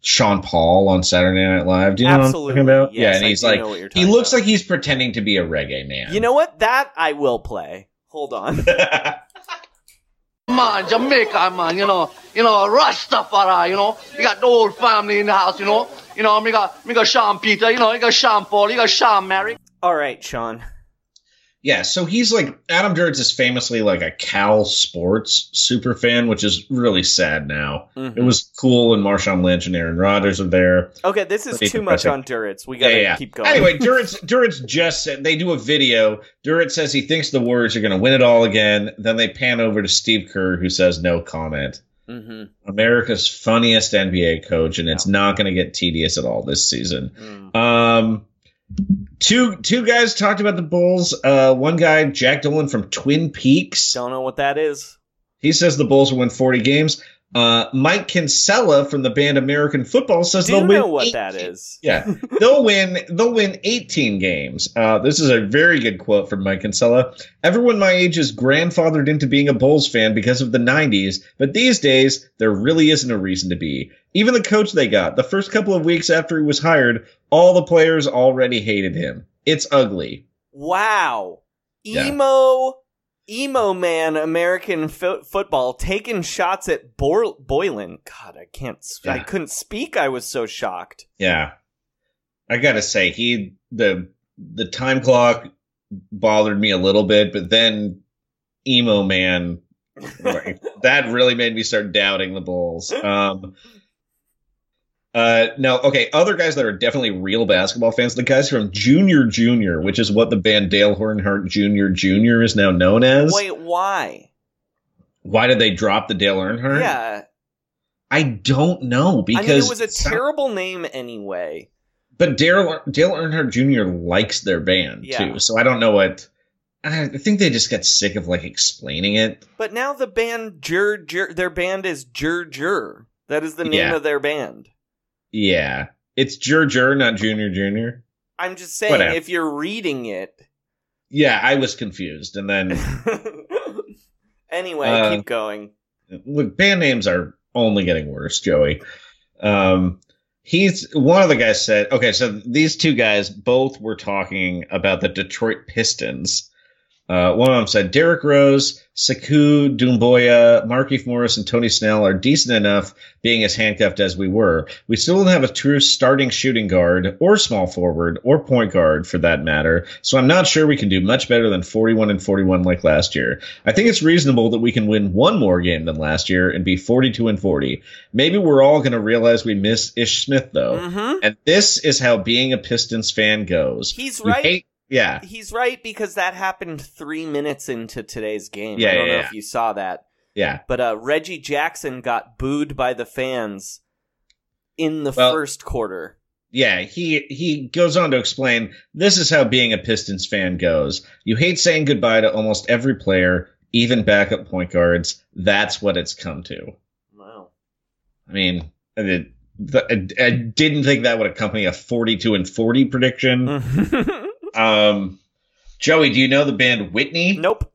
Speaker 3: Sean Paul on Saturday Night Live. Do you know what I'm talking about?
Speaker 4: yes,
Speaker 3: yeah, and
Speaker 4: I
Speaker 3: he's like,
Speaker 4: know what you're
Speaker 3: he looks
Speaker 4: about.
Speaker 3: like he's pretending to be a reggae man.
Speaker 4: You know what? That I will play. Hold on.
Speaker 6: Man, Jamaica, man, you know, you know, Rastafari, you know, you got the whole family in the house, you know, you know, me got, me got Sean Peter, you know, you got Sean Paul, you got Sean Mary.
Speaker 4: All right, Sean.
Speaker 3: Yeah, so he's like Adam Duritz is famously like a Cal Sports super fan, which is really sad now.
Speaker 4: Mhm.
Speaker 3: It was cool when Marshawn Lynch and Aaron Rodgers are there.
Speaker 4: Okay, this is
Speaker 3: Pretty
Speaker 4: too much on Duritz. We gotta keep going.
Speaker 3: Anyway, Duritz, Duritz just said they do a video. Duritz says he thinks the Warriors are going to win it all again. Then they pan over to Steve Kerr, who says no comment.
Speaker 4: Hmm
Speaker 3: America's funniest NBA coach, and it's not going to get tedious at all this season.
Speaker 4: Mm.
Speaker 3: Um, two two guys talked about the Bulls. Uh, one guy, Jack Dolan from Twin Peaks,
Speaker 4: Don't know what that is.
Speaker 3: he says the Bulls will win 40 games. Uh, Mike Kinsella from the band American Football says
Speaker 4: Do
Speaker 3: they'll
Speaker 4: you
Speaker 3: win
Speaker 4: know what
Speaker 3: 18
Speaker 4: that is?
Speaker 3: yeah, they'll win. They'll win 18 games. Uh, this is a very good quote from Mike Kinsella. Everyone my age is grandfathered into being a Bulls fan because of the 90s, but these days there really isn't a reason to be. Even the coach they got, the first couple of weeks after he was hired, all the players already hated him. It's ugly.
Speaker 4: Wow.
Speaker 3: Yeah.
Speaker 4: Emo, man, American fo- football taking shots at Bor- Boylen. God, I can't. s I
Speaker 3: Yeah.
Speaker 4: couldn't speak. I was so shocked.
Speaker 3: Yeah, I gotta say he the the time clock bothered me a little bit, but then emo man that really made me start doubting the Bulls. Um, uh, no, okay. Other guys that are definitely real basketball fans, the guys from Junior Junior, which is what the band Dale Earnhardt Junior Junior is now known as.
Speaker 4: Wait, why?
Speaker 3: Why did they drop the Dale Earnhardt?
Speaker 4: Yeah,
Speaker 3: I don't know because
Speaker 4: I mean it was a terrible name anyway.
Speaker 3: But Dale Dale Earnhardt Jr. likes their band
Speaker 4: Yeah.
Speaker 3: too, so I don't know what I think they just got sick of like explaining it.
Speaker 4: But now the band Jur Jur, their band is Jur Jur. That is the name
Speaker 3: Yeah.
Speaker 4: of their band.
Speaker 3: Yeah, it's Jur Jur, not Junior Junior.
Speaker 4: I'm just saying,
Speaker 3: Whatever.
Speaker 4: if you're reading it.
Speaker 3: Yeah, I was confused, and then
Speaker 4: anyway,
Speaker 3: Uh,
Speaker 4: keep going.
Speaker 3: look, band names are only getting worse, Joey. Um, he's one of the guys said, okay, so these two guys both were talking about the Detroit Pistons. Uh, one of them said Derrick Rose, Sekou Doumbouya, Markieff Morris, and Tony Snell are decent enough being as handcuffed as we were. We still don't have a true starting shooting guard or small forward or point guard for that matter. So I'm not sure we can do much better than 41 and 41 like last year. I think it's reasonable that we can win one more game than last year and be 42 and 40. Maybe we're all going to realize we miss Ish Smith though.
Speaker 4: Mhm.
Speaker 3: And this is how being a Pistons fan goes.
Speaker 4: He's
Speaker 3: We
Speaker 4: right.
Speaker 3: hate- yeah.
Speaker 4: He's right because that happened three minutes into today's game.
Speaker 3: Yeah,
Speaker 4: I don't
Speaker 3: yeah,
Speaker 4: know
Speaker 3: yeah.
Speaker 4: if you saw that.
Speaker 3: Yeah.
Speaker 4: But uh, Reggie Jackson got booed by the fans in the
Speaker 3: Well-
Speaker 4: first quarter.
Speaker 3: Yeah, he he goes on to explain this is how being a Pistons fan goes. You hate saying goodbye to almost every player, even backup point guards. That's what it's come to.
Speaker 4: Wow.
Speaker 3: I mean, I, did- the- I, I didn't think that would accompany a 42 and 40 prediction. Um, Joey, do you know the band Whitney?
Speaker 4: nope.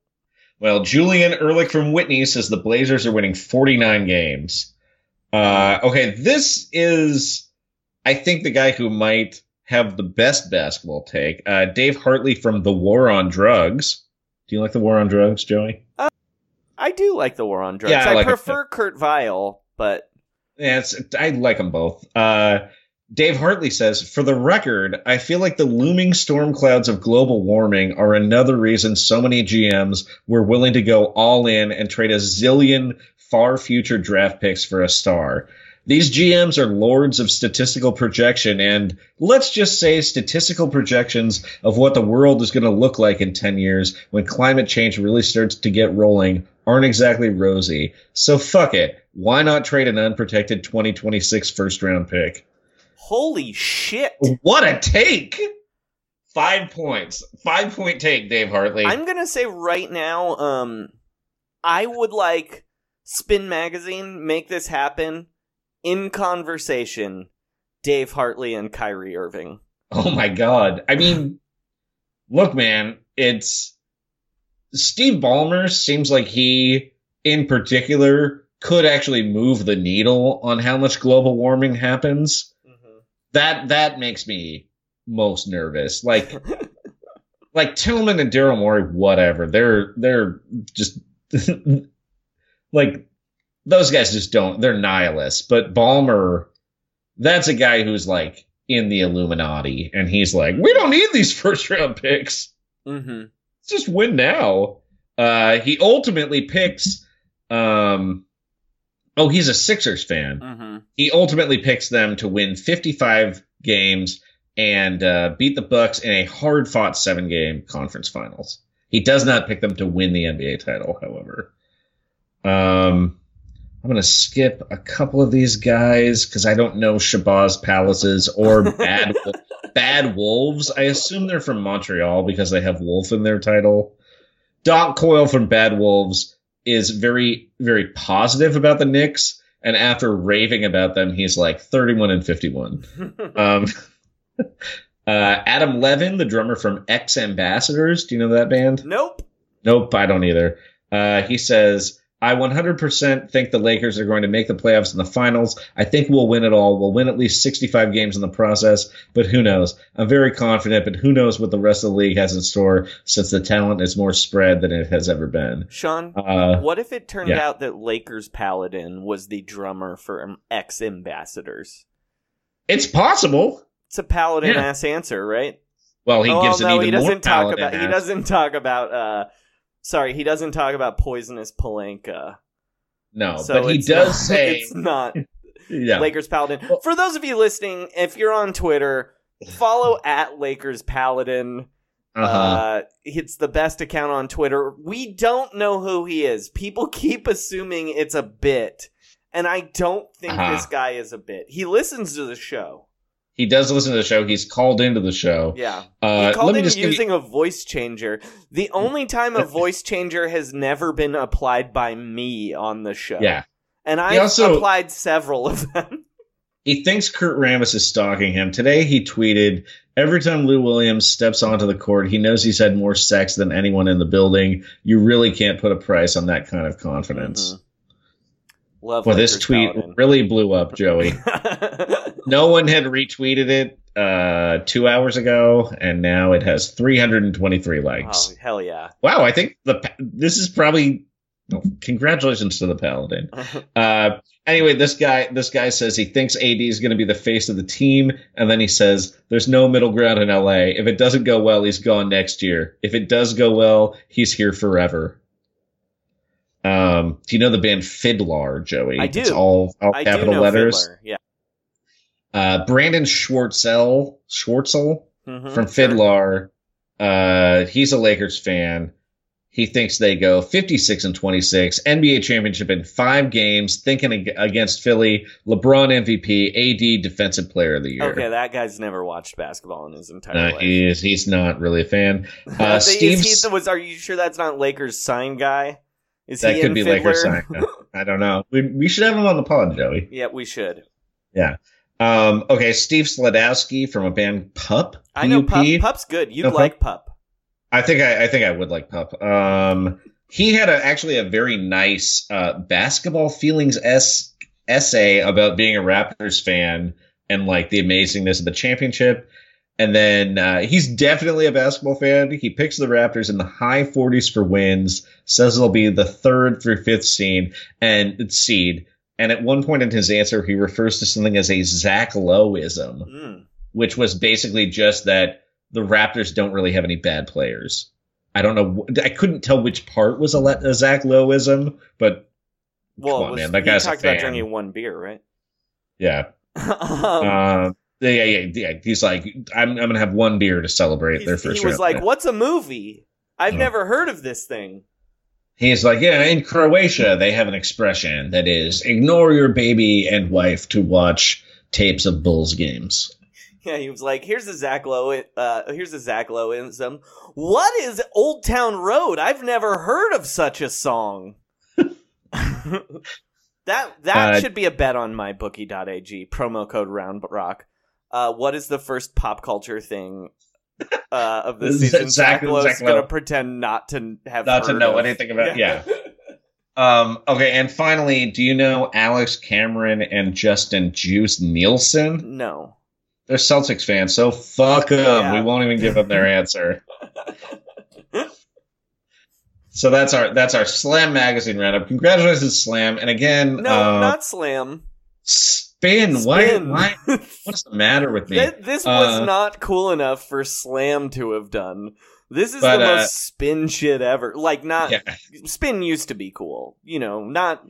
Speaker 3: Well, Julien Ehrlich from Whitney says the Blazers are winning 49 games. Uh, okay, this is, I think, the guy who might have the best basketball take. Uh, Dave Hartley from The War on Drugs. Do you like The War on Drugs, Joey?
Speaker 4: I do like the War on Drugs.
Speaker 3: Yeah, I
Speaker 4: I,
Speaker 3: like it
Speaker 4: prefer Kurt Vile, but
Speaker 3: Yeah, it's, I like them both. Uh, Dave Hartley says, for the record, I feel like the looming storm clouds of global warming are another reason so many GMs were willing to go all in and trade a zillion far future draft picks for a star. These GMs are lords of statistical projection and let's just say statistical projections of what the world is going to look like in 10 years when climate change really starts to get rolling aren't exactly rosy. So fuck it. Why not trade an unprotected 2026 first round pick?
Speaker 4: Holy shit.
Speaker 3: What a take! Five points. Five point take, Dave Hartley.
Speaker 4: I'm gonna say right now, um, I would like Spin Magazine make this happen in conversation. Dave Hartley and Kyrie Irving.
Speaker 3: Oh my god. I mean, look, man, it's Steve Ballmer seems like he, in particular, could actually move the needle on how much global warming happens. That that makes me most nervous. Like like Tilman and Daryl Morey, whatever. They're they're just like those guys just don't they're nihilists. But Ballmer, that's a guy who's like in the Illuminati, and he's like, we don't need these first round picks.
Speaker 4: Mm-hmm.
Speaker 3: Let's just win now. Uh, he ultimately picks. Um, oh, he's a Sixers fan.
Speaker 4: Mm-hmm.
Speaker 3: He ultimately picks them to win 55 games and uh, beat the Bucks in a hard-fought seven-game conference finals. He does not pick them to win the NBA title, however. Um, I'm going to skip a couple of these guys because I don't know Shabazz Palaces or Bad Bad Wolves. I assume they're from Montreal because they have Wolf in their title. Doc Coyle from Bad Wolves is very, very positive about the Knicks, and after raving about them, he's like 31 and 51. um, uh, Adam Levin, the drummer from X Ambassadors, do you know that band?
Speaker 4: Nope.
Speaker 3: Nope, I don't either. Uh, he says, I 100% think the Lakers are going to make the playoffs in the finals. I think we'll win it all. We'll win at least 65 games in the process, but who knows? I'm very confident, but who knows what the rest of the league has in store since the talent is more spread than it has ever been.
Speaker 4: Sean,
Speaker 3: Uh,
Speaker 4: what if it turned
Speaker 3: yeah.
Speaker 4: out that Lakers Paladin was the drummer for X Ambassadors?
Speaker 3: it's possible.
Speaker 4: It's a paladin
Speaker 3: Yeah.
Speaker 4: ass answer, right?
Speaker 3: Well, he
Speaker 4: oh,
Speaker 3: gives
Speaker 4: no,
Speaker 3: an even
Speaker 4: he
Speaker 3: more
Speaker 4: doesn't talk
Speaker 3: paladin
Speaker 4: about. He doesn't talk about. uh Sorry, he doesn't talk about poisonous Pelinka.
Speaker 3: No,
Speaker 4: so
Speaker 3: but he does
Speaker 4: not-
Speaker 3: say,
Speaker 4: it's not
Speaker 3: yeah.
Speaker 4: Lakers Paladin.
Speaker 3: Well-
Speaker 4: For those of you listening, if you're on Twitter, follow at Lakers Paladin.
Speaker 3: uh-huh.
Speaker 4: Uh, it's the best account on Twitter. We don't know who he is. People keep assuming it's a bit, and I don't think
Speaker 3: Uh-huh.
Speaker 4: this guy is a bit. He listens to the show.
Speaker 3: He does listen to the show. He's called into the show.
Speaker 4: Yeah.
Speaker 3: Uh,
Speaker 4: he called
Speaker 3: let me
Speaker 4: in
Speaker 3: just give you-
Speaker 4: using a voice changer. The only time a voice changer has never been applied by me on the show.
Speaker 3: yeah.
Speaker 4: And I've
Speaker 3: also-
Speaker 4: applied several of them.
Speaker 3: He thinks Kurt Rambis is stalking him. Today he tweeted, Every time Lou Williams steps onto the court, he knows he's had more sex than anyone in the building. You really can't put a price on that kind of confidence.
Speaker 4: Mhm. Love
Speaker 3: Well, this tweet
Speaker 4: Paladin.
Speaker 3: really blew up, Joey. no one had retweeted it uh, two hours ago, and now it has 323 likes.
Speaker 4: oh, hell yeah.
Speaker 3: Wow, I think the this is probably well, congratulations to the Paladin. Uh, anyway, this guy this guy says he thinks AD is going to be the face of the team, and then he says there's no middle ground in LA. If it doesn't go well, he's gone next year. If it does go well, he's here forever. Um, do you know the band FIDLAR, Joey?
Speaker 4: I do.
Speaker 3: It's all, all
Speaker 4: I do
Speaker 3: capital
Speaker 4: know
Speaker 3: letters.
Speaker 4: FIDLAR. Yeah.
Speaker 3: Uh, Brandon Schwartzel, Schwartzel
Speaker 4: Mhm,
Speaker 3: from
Speaker 4: sure.
Speaker 3: Uh, he's a Lakers fan. He thinks they go 56 and 26, NBA championship in five games, thinking ag- against Philly, LeBron MVP, AD defensive player of the year.
Speaker 4: Okay, that guy's never watched basketball in his entire
Speaker 3: Uh,
Speaker 4: life.
Speaker 3: he is, he's not really a fan. Uh,
Speaker 4: he- was, are you sure that's not Lakers sign guy? Is
Speaker 3: that could be
Speaker 4: FIDLAR?
Speaker 3: Lakers sign. I don't know. We, we should have him on the pod, Joey.
Speaker 4: yeah, we should.
Speaker 3: Yeah. Um, okay, Steve Sladkowski from a band Pup.
Speaker 4: I know Pup.
Speaker 3: PUP.
Speaker 4: Pup's good. You'd
Speaker 3: No,
Speaker 4: like Pup.
Speaker 3: I think I, I think I would like Pup. Um, he had a, actually a very nice uh, basketball feelings s essay about being a Raptors fan and like the amazingness of the championship. And then uh, he's definitely a basketball fan. He picks the Raptors in the high 40s for wins. Says it'll be the third through fifth seed and seed. And at one point in his answer, he refers to something as a Zach Loweism
Speaker 4: Mm.
Speaker 3: which was basically just that the Raptors don't really have any bad players. I don't know. I couldn't tell which part was a, a Zach Loweism, but
Speaker 4: Well,
Speaker 3: Come on,
Speaker 4: was-
Speaker 3: man, that guy's a
Speaker 4: talked about drinking one beer, right?
Speaker 3: yeah.
Speaker 4: um,
Speaker 3: Um, yeah, yeah, yeah. He's like, I'm, I'm gonna have one beer to celebrate their first.
Speaker 4: he was like,
Speaker 3: win."
Speaker 4: "What's a movie? I've
Speaker 3: Oh.
Speaker 4: never heard of this thing."
Speaker 3: He's like, yeah, in Croatia they have an expression that is, ignore your baby and wife to watch tapes of Bulls games.
Speaker 4: Yeah, he was like, "Here's a Zach Lowe. Uh, here's a Zach Loweism. What is Old Town Road? I've never heard of such a song." that that
Speaker 3: Uh,
Speaker 4: should be a bet on my bookie.ag promo code round rock. Uh, what is the first pop culture thing uh, of the season?
Speaker 3: Zach-
Speaker 4: Zach, Lowe's
Speaker 3: Zach
Speaker 4: gonna pretend not to have
Speaker 3: Not to know
Speaker 4: of.
Speaker 3: anything about- yeah. Um, okay, and finally, do you know Alex Cameron and Justin Juice Nielsen?
Speaker 4: no.
Speaker 3: They're Celtics fans, so fuck them.
Speaker 4: Yeah.
Speaker 3: We won't even give them their answer. so that's our that's our Slam magazine roundup. Congratulations, Slam! And again,
Speaker 4: No,
Speaker 3: uh,
Speaker 4: not Slam.
Speaker 3: Spin. Why?
Speaker 4: Spin.
Speaker 3: Why? What's the matter with me?
Speaker 4: Th- this was
Speaker 3: Uh,
Speaker 4: not cool enough for Slam to have done. This is
Speaker 3: But,
Speaker 4: the
Speaker 3: uh,
Speaker 4: most spin shit ever. Like, not
Speaker 3: Yeah.
Speaker 4: spin used to be cool, you know. Not,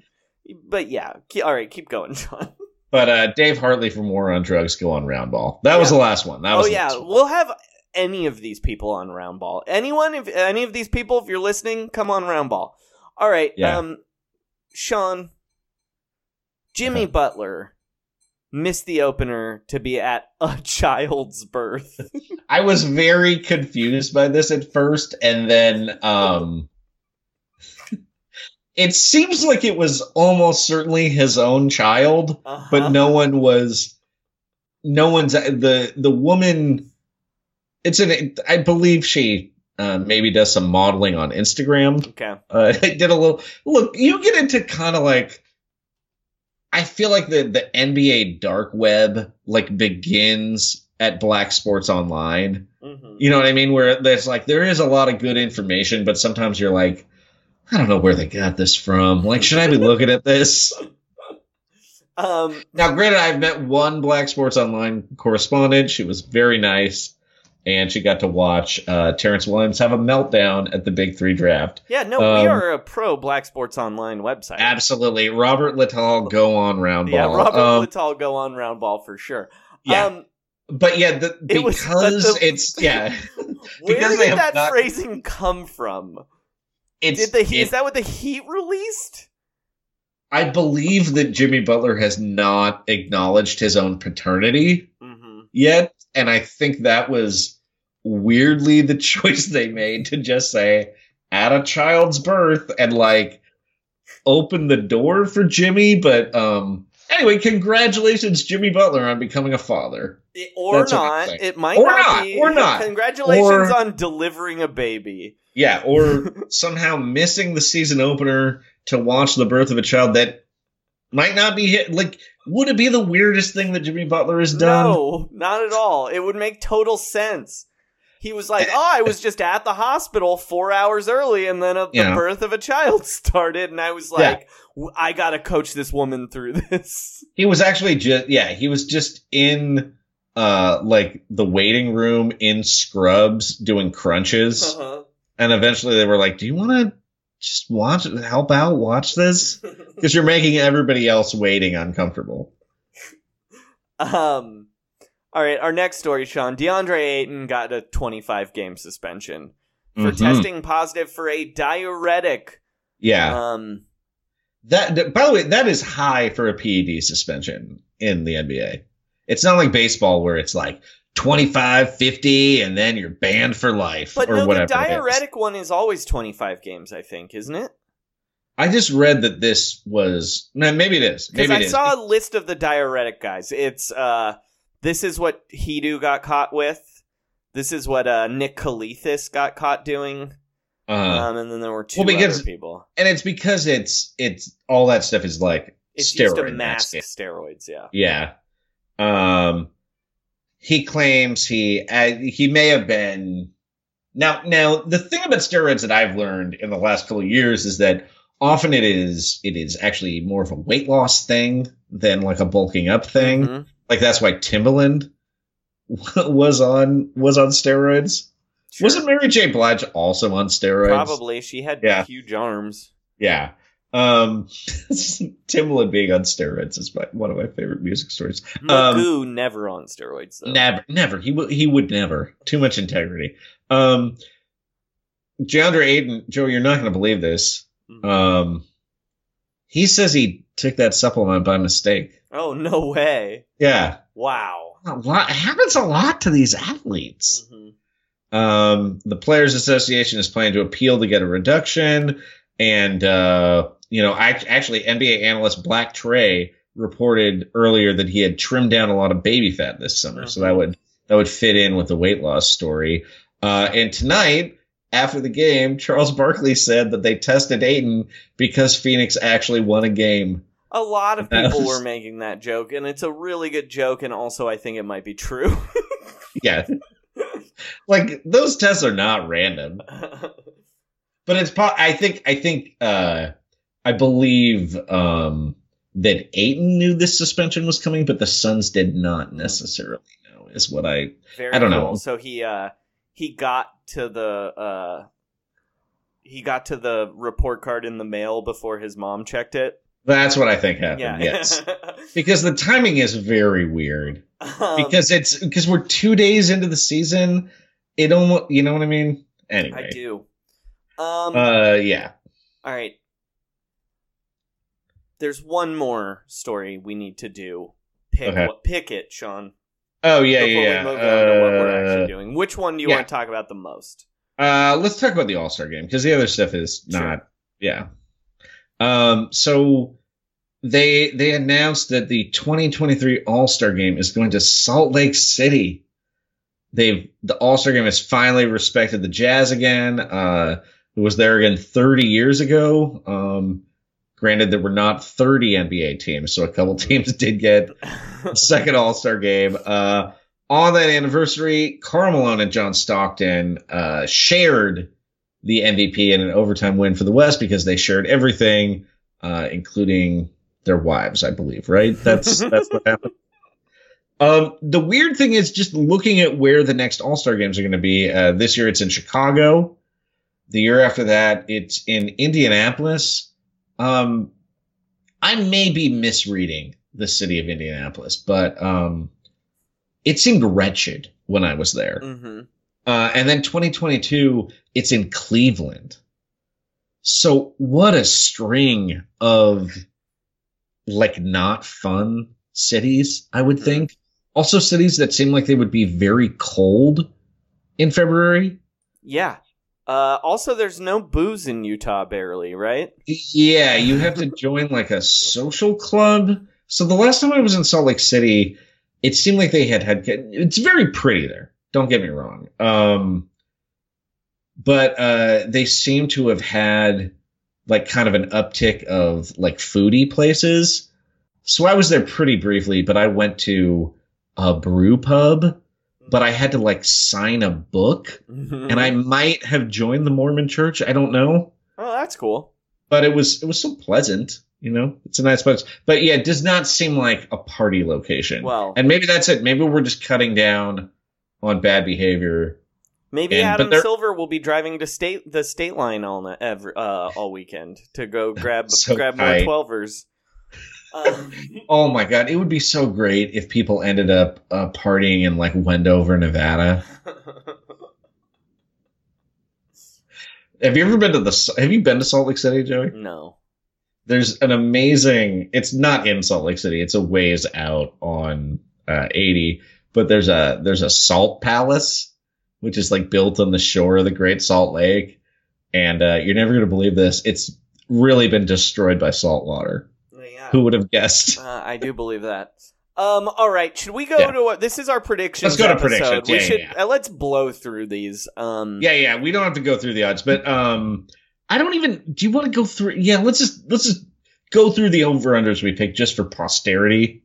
Speaker 4: but yeah. All right, keep going, John.
Speaker 3: But uh, Dave Hartley from War on Drugs go on Roundball. That was the last one. That was
Speaker 4: oh yeah, we'll have any of these people on Roundball. Anyone, if any of these people, if you're listening, come on Roundball. All right,
Speaker 3: Yeah.
Speaker 4: um, Sean, Jimmy
Speaker 3: Uh-huh.
Speaker 4: Butler missed the opener to be at a child's birth.
Speaker 3: I was very confused by this at first, and then um, it seems like it was almost certainly his own child,
Speaker 4: Uh-huh.
Speaker 3: but no one was. No one's the the woman. It's an. I believe she uh, maybe does some modeling on Instagram.
Speaker 4: Okay.
Speaker 3: Uh, I did a little look. You get into kind of like. I feel like the the NBA dark web like begins at Black Sports Online.
Speaker 4: hmm
Speaker 3: You know what I mean? Where there's like there is a lot of good information, but sometimes you're like, I don't know where they got this from. Like, should I be looking at this?
Speaker 4: Um,
Speaker 3: Now, granted, I've met one Black Sports Online correspondent. She was very nice, and she got to watch uh, Terrence Williams have a meltdown at the Big Three draft.
Speaker 4: yeah, no, we
Speaker 3: Um,
Speaker 4: are a pro Black Sports Online website.
Speaker 3: Absolutely, Robert Littal go on round ball. Yeah.
Speaker 4: Robert
Speaker 3: Um,
Speaker 4: Littal go on Roundball for sure.
Speaker 3: Yeah.
Speaker 4: Um,
Speaker 3: but yeah, the,
Speaker 4: It
Speaker 3: because
Speaker 4: the-
Speaker 3: it's yeah,
Speaker 4: where did that
Speaker 3: not-
Speaker 4: phrasing come from?
Speaker 3: it's
Speaker 4: Did the
Speaker 3: it-
Speaker 4: is that what the Heat released?
Speaker 3: I believe that Jimmy Butler has not acknowledged his own paternity. Yet, and I think that was weirdly the choice they made to just say at a child's birth and like open the door for Jimmy. But um, anyway, congratulations, Jimmy Butler, on becoming a father.
Speaker 4: It- or
Speaker 3: That's
Speaker 4: not. It might
Speaker 3: Or
Speaker 4: not,
Speaker 3: not,
Speaker 4: be.
Speaker 3: or not.
Speaker 4: Congratulations
Speaker 3: Or-
Speaker 4: on delivering a baby.
Speaker 3: Yeah, or somehow missing the season opener to watch the birth of a child that might not be hit. Like, would it be the weirdest thing that Jimmy Butler has done?
Speaker 4: No, not at all. It would make total sense. He was like, "Oh, I was just at the hospital four hours early, and then a, the
Speaker 3: Yeah.
Speaker 4: birth of a child started." And I was
Speaker 3: Yeah.
Speaker 4: like, "W- "I gotta coach this woman through this."
Speaker 3: He was actually just yeah, he was just in uh like the waiting room in scrubs doing crunches.
Speaker 4: Uh-huh.
Speaker 3: And eventually they were like, "Do you want to just watch help out watch this because you're making everybody else waiting uncomfortable."
Speaker 4: Um, all right, our next story, Sean. DeAndre Ayton got a 25 game suspension for
Speaker 3: Mhm.
Speaker 4: testing positive for a diuretic.
Speaker 3: Yeah.
Speaker 4: Um,
Speaker 3: That, that- by the way, that is high for a PED suspension in the NBA. It's not like baseball where it's like 25, 50, and then you're banned for life
Speaker 4: but
Speaker 3: or
Speaker 4: no, the
Speaker 3: whatever. is.
Speaker 4: diuretic one is always 25 games, I think, isn't it?
Speaker 3: I just read that this was maybe it is. Maybe
Speaker 4: I
Speaker 3: it is.
Speaker 4: saw a list of the diuretic guys. It's uh, this is what Hedo got caught with. This is what uh, Nick Calathes got caught doing.
Speaker 3: Uh,
Speaker 4: um, and then there were two
Speaker 3: well, because-
Speaker 4: other people.
Speaker 3: and it's because it's it's all that stuff is like
Speaker 4: It's
Speaker 3: steroid
Speaker 4: used to
Speaker 3: in
Speaker 4: mask steroids. Yeah.
Speaker 3: Yeah. Um, he claims he uh, he may have been. Now, now the thing about steroids that I've learned in the last couple of years is that often it is it is actually more of a weight loss thing than like a bulking up thing.
Speaker 4: Mhm.
Speaker 3: Like that's why Timbaland was on was on steroids.
Speaker 4: Sure.
Speaker 3: Wasn't Mary J. Blige also on steroids?
Speaker 4: Probably. She had
Speaker 3: Yeah.
Speaker 4: huge arms.
Speaker 3: Yeah. Um, Timbaland being on steroids is my, one of my favorite music stories. Um,
Speaker 4: never on steroids though.
Speaker 3: Never, never. He would. He would never. Too much integrity. Um, DeAndre Ayton, Joe, you're not going to believe this.
Speaker 4: Mhm.
Speaker 3: Um, he says he took that supplement by mistake.
Speaker 4: oh no way!
Speaker 3: Yeah,
Speaker 4: Wow.
Speaker 3: a lot it happens a lot to these athletes.
Speaker 4: Mhm.
Speaker 3: Um, the Players Association is planning to appeal to get a reduction, and uh, you know, actually, NBA analyst Black Trey reported earlier that he had trimmed down a lot of baby fat this summer, so that
Speaker 4: Mhm.
Speaker 3: would that would fit in with the weight loss story. Uh, and tonight, after the game, Charles Barkley said that they tested Ayton because Phoenix actually won a game.
Speaker 4: A lot of people
Speaker 3: was-
Speaker 4: were making that joke, and it's a really good joke, and also I think it might be true.
Speaker 3: Yeah, like those tests are not random. but it's po- I think I think uh I believe um that Ayton knew this suspension was coming, but the Suns did not necessarily know. Is what I
Speaker 4: Very
Speaker 3: I don't
Speaker 4: cool.
Speaker 3: know.
Speaker 4: So he uh he got to the uh he got to the report card in the mail before his mom checked it.
Speaker 3: that's what I think happened.
Speaker 4: Yeah.
Speaker 3: Yes, because the timing is very weird.
Speaker 4: Um,
Speaker 3: Because it's because we're two days into the season. It almost you know what I mean. Anyway,
Speaker 4: I do. Um
Speaker 3: Uh, yeah.
Speaker 4: all right. There's one more story we need to do. Pick
Speaker 3: Okay.
Speaker 4: what pick it, Sean.
Speaker 3: Oh yeah, yeah.
Speaker 4: we move on to what we're
Speaker 3: Uh,
Speaker 4: actually doing. Which one do you
Speaker 3: yeah.
Speaker 4: want to talk about the most?
Speaker 3: Uh, let's talk about the All Star game because the other stuff is
Speaker 4: Sure.
Speaker 3: not. Yeah. Um. So they they announced that the 2023 All Star game is going to Salt Lake City. They've the All Star game has finally respected the Jazz again. Uh, it was there again 30 years ago. Um, granted, there were not 30 NBA teams, so a couple teams did get second All Star game. Uh, on that anniversary, Karl Malone and John Stockton uh, shared the MVP in an overtime win for the West because they shared everything, uh, including their wives, I believe. Right? That's that's what happened. Um, the weird thing is just looking at where the next All Star games are going to be. Uh, this year, it's in Chicago. The year after that, it's in Indianapolis. Um, I may be misreading the city of Indianapolis, but um, it seemed wretched when I was there.
Speaker 4: hmm
Speaker 3: Uh, and then 2022, it's in Cleveland. So what a string of like not fun cities, I would
Speaker 4: Mhm.
Speaker 3: think. also cities that seem like they would be very cold in February.
Speaker 4: Yeah. Uh, also, there's no booze in Utah, barely, right?
Speaker 3: Yeah, you have to join like a social club. So the last time I was in Salt Lake City, it seemed like they had had. It's very pretty there. Don't get me wrong. Um, but uh, they seem to have had like kind of an uptick of like foodie places. So I was there pretty briefly, but I went to a brew pub, but I had to like sign a book, and I might have joined the Mormon church. I don't know,
Speaker 4: Oh, that's cool.
Speaker 3: but it was it was so pleasant. You know, it's a nice place. But yeah, it does not seem like a party location.
Speaker 4: Well-
Speaker 3: and maybe that's it. Maybe we're just cutting down on bad behavior.
Speaker 4: Maybe
Speaker 3: And-
Speaker 4: Adam Silver will be driving to state the state line all every, uh, all weekend to go grab
Speaker 3: So
Speaker 4: grab more
Speaker 3: tight.
Speaker 4: twelvers. Um,
Speaker 3: Oh my god, it would be so great if people ended up uh, partying in like Wendover, Nevada. Have you ever been to the? Have you been to Salt Lake City, Joey?
Speaker 4: no.
Speaker 3: There's an amazing. It's not in Salt Lake City. It's a ways out on uh, 80, but there's a there's a salt palace, which is like built on the shore of the Great Salt Lake, and uh, you're never gonna believe this. It's really been destroyed by salt water. Who would have guessed?
Speaker 4: Uh, I do believe that. Um. All right. Should we go
Speaker 3: Yeah.
Speaker 4: to what? This is our predictions.
Speaker 3: Let's go to
Speaker 4: episode.
Speaker 3: predictions.
Speaker 4: We
Speaker 3: Yeah,
Speaker 4: should.
Speaker 3: yeah,
Speaker 4: Uh, let's blow through these. Um.
Speaker 3: Yeah, yeah. We don't have to go through the odds, but um, I don't even. Do you want to go through? Yeah, let's just let's just go through the over unders we picked just for posterity.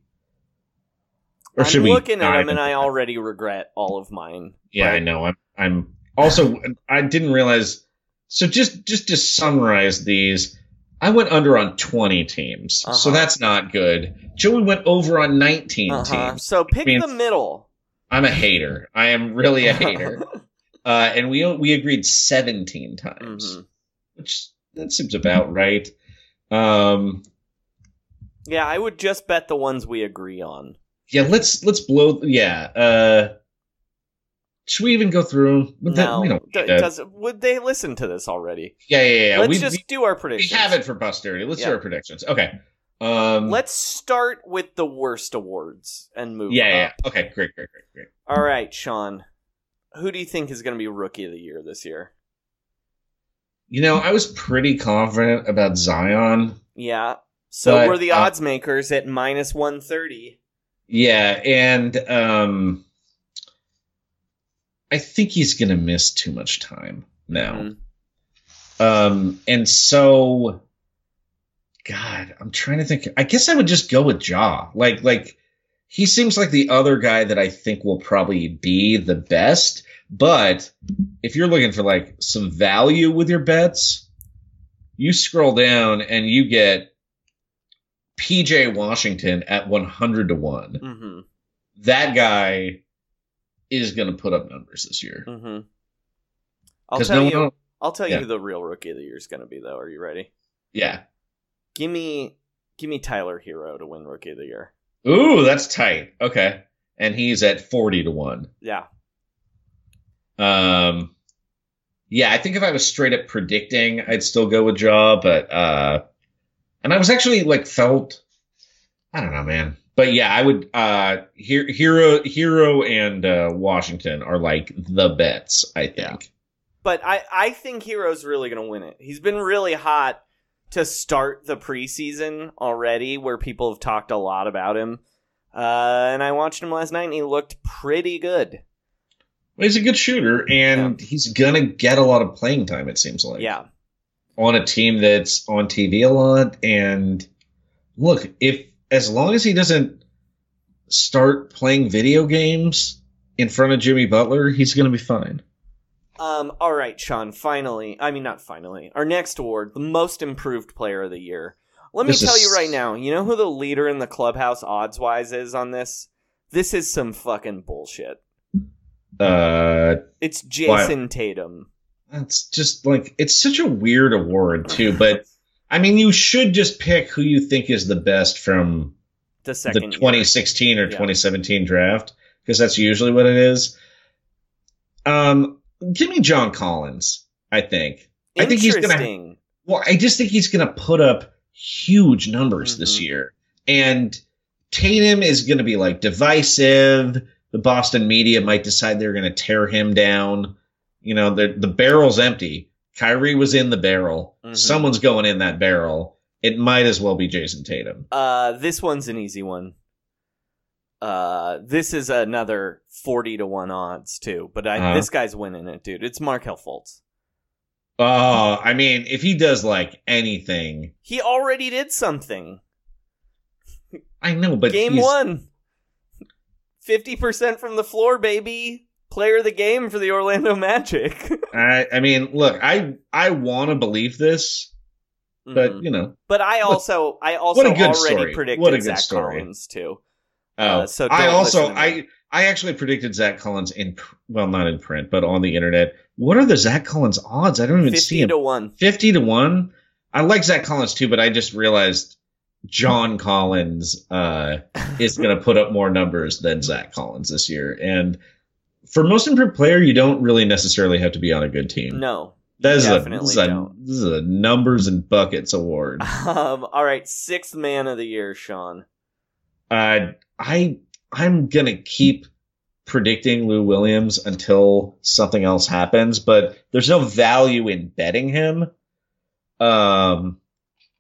Speaker 3: Or
Speaker 4: I'm
Speaker 3: should we?
Speaker 4: looking at them and I already regret all of mine.
Speaker 3: Yeah, I know. I'm. I'm also. I didn't realize. So just just to summarize these, I went under on 20 teams, so
Speaker 4: Uh-huh.
Speaker 3: that's not good. Joey went over on 19
Speaker 4: Uh-huh.
Speaker 3: teams.
Speaker 4: So pick the middle.
Speaker 3: I'm a hater. I am really a hater. uh, and we we agreed 17 times,
Speaker 4: Mhm.
Speaker 3: which that seems about right. Um,
Speaker 4: Yeah, I would just bet the ones we agree on.
Speaker 3: yeah, let's let's blow. Yeah. Uh, should we even go through? them?
Speaker 4: No,
Speaker 3: we don't
Speaker 4: d- does would they listen to this already?
Speaker 3: yeah, yeah, yeah.
Speaker 4: Let's
Speaker 3: we,
Speaker 4: just
Speaker 3: we,
Speaker 4: do our predictions.
Speaker 3: we have it for posterity. Let's do our predictions. Okay. Um,
Speaker 4: Let's start with the worst awards and move.
Speaker 3: Yeah, yeah.
Speaker 4: up.
Speaker 3: Okay, great, great, great, great.
Speaker 4: All right, Sean. Who do you think is going to be rookie of the year this year?
Speaker 3: You know, I was pretty confident about Zion.
Speaker 4: Yeah. So
Speaker 3: But,
Speaker 4: we're the
Speaker 3: uh,
Speaker 4: odds makers at minus one thirty.
Speaker 3: Yeah, and um, I think he's gonna miss too much time now.
Speaker 4: Mhm.
Speaker 3: Um, and so, God, I'm trying to think. I guess I would just go with Ja. Like, like he seems like the other guy that I think will probably be the best. But if you're looking for like some value with your bets, you scroll down and you get PJ Washington at 100 to one.
Speaker 4: Mhm.
Speaker 3: That guy is going to put up numbers this year.
Speaker 4: Mm-hmm. I'll tell
Speaker 3: no
Speaker 4: you. I'll tell you who the real rookie of the year is going to be, though. Are you ready?
Speaker 3: Yeah.
Speaker 4: Give me, give me Tyler Herro to win rookie of the year.
Speaker 3: Ooh, that's tight. Okay. And he's at 40 to 1.
Speaker 4: Yeah.
Speaker 3: Um yeah, I think if I was straight up predicting, I'd still go with Ja, but uh and I was actually like felt I don't know, man. But yeah, I would uh Herro Herro and uh Washington are like the bets, I think.
Speaker 4: But I, I think Herro's really going to win it. He's been really hot to start the preseason already, where people have talked a lot about him. Uh, and I watched him last night, and he looked pretty good.
Speaker 3: Well, he's a good shooter and he's gonna get a lot of playing time, it seems like.
Speaker 4: Yeah.
Speaker 3: on a team that's on TV a lot. And look, if as long as he doesn't start playing video games in front of Jimmy Butler, he's going to be fine.
Speaker 4: Um, all right, Sean. Finally, I mean not finally. Our next award, the most improved player of the year. Let me
Speaker 3: This
Speaker 4: tell
Speaker 3: is-
Speaker 4: you right now. You know who the leader in the clubhouse odds wise is on this? This is some fucking bullshit.
Speaker 3: Uh,
Speaker 4: It's Jayson Tatum.
Speaker 3: that's just like it's such a weird award too. But I mean, you should just pick who you think is the best from
Speaker 4: The
Speaker 3: the
Speaker 4: second year.
Speaker 3: 2016 or
Speaker 4: Yeah.
Speaker 3: 2017 draft because that's usually what it is. Um, give me John Collins. I think. I think he's gonna Well, I just think he's going to put up huge numbers this
Speaker 4: Mhm.
Speaker 3: year. And Tatum is going to be like divisive. The Boston media might decide they're going to tear him down. You know, the the barrel's empty. Kyrie was in the barrel.
Speaker 4: Mhm.
Speaker 3: Someone's going in that barrel. It might as well be Jayson Tatum.
Speaker 4: Uh, this one's an easy one. Uh, this is another forty to one odds too, but I,
Speaker 3: Uh-huh.
Speaker 4: this guy's winning it, dude. It's Markelle Fultz.
Speaker 3: Oh, I mean, if he does like anything,
Speaker 4: He already did something.
Speaker 3: I know, but
Speaker 4: game one. Fifty percent from the floor, baby. Player of the game for the Orlando Magic.
Speaker 3: I, I mean, look, I I want to believe this, but
Speaker 4: Mhm.
Speaker 3: you know,
Speaker 4: but I also, I also
Speaker 3: What a good
Speaker 4: already
Speaker 3: story.
Speaker 4: predicted
Speaker 3: What a good
Speaker 4: Zach
Speaker 3: story.
Speaker 4: Collins too.
Speaker 3: oh,
Speaker 4: Uh, so
Speaker 3: I also
Speaker 4: listen to me.
Speaker 3: I I actually predicted Zach Collins in well, not in print, but on the internet. What are the Zach Collins odds? I don't even see
Speaker 4: Fifty
Speaker 3: him.
Speaker 4: to one.
Speaker 3: Fifty to one. I like Zach Collins too, but I just realized John Collins uh, is going to put up more numbers than Zach Collins this year, and for most improved player, you don't really necessarily have to be on a good team.
Speaker 4: No,
Speaker 3: That is, a,
Speaker 4: definitely
Speaker 3: this, is a, this is a numbers and buckets award.
Speaker 4: Um, all right, sixth man of the year, Sean.
Speaker 3: Uh, I I'm gonna keep predicting Lou Williams until something else happens, but there's no value in betting him. Um,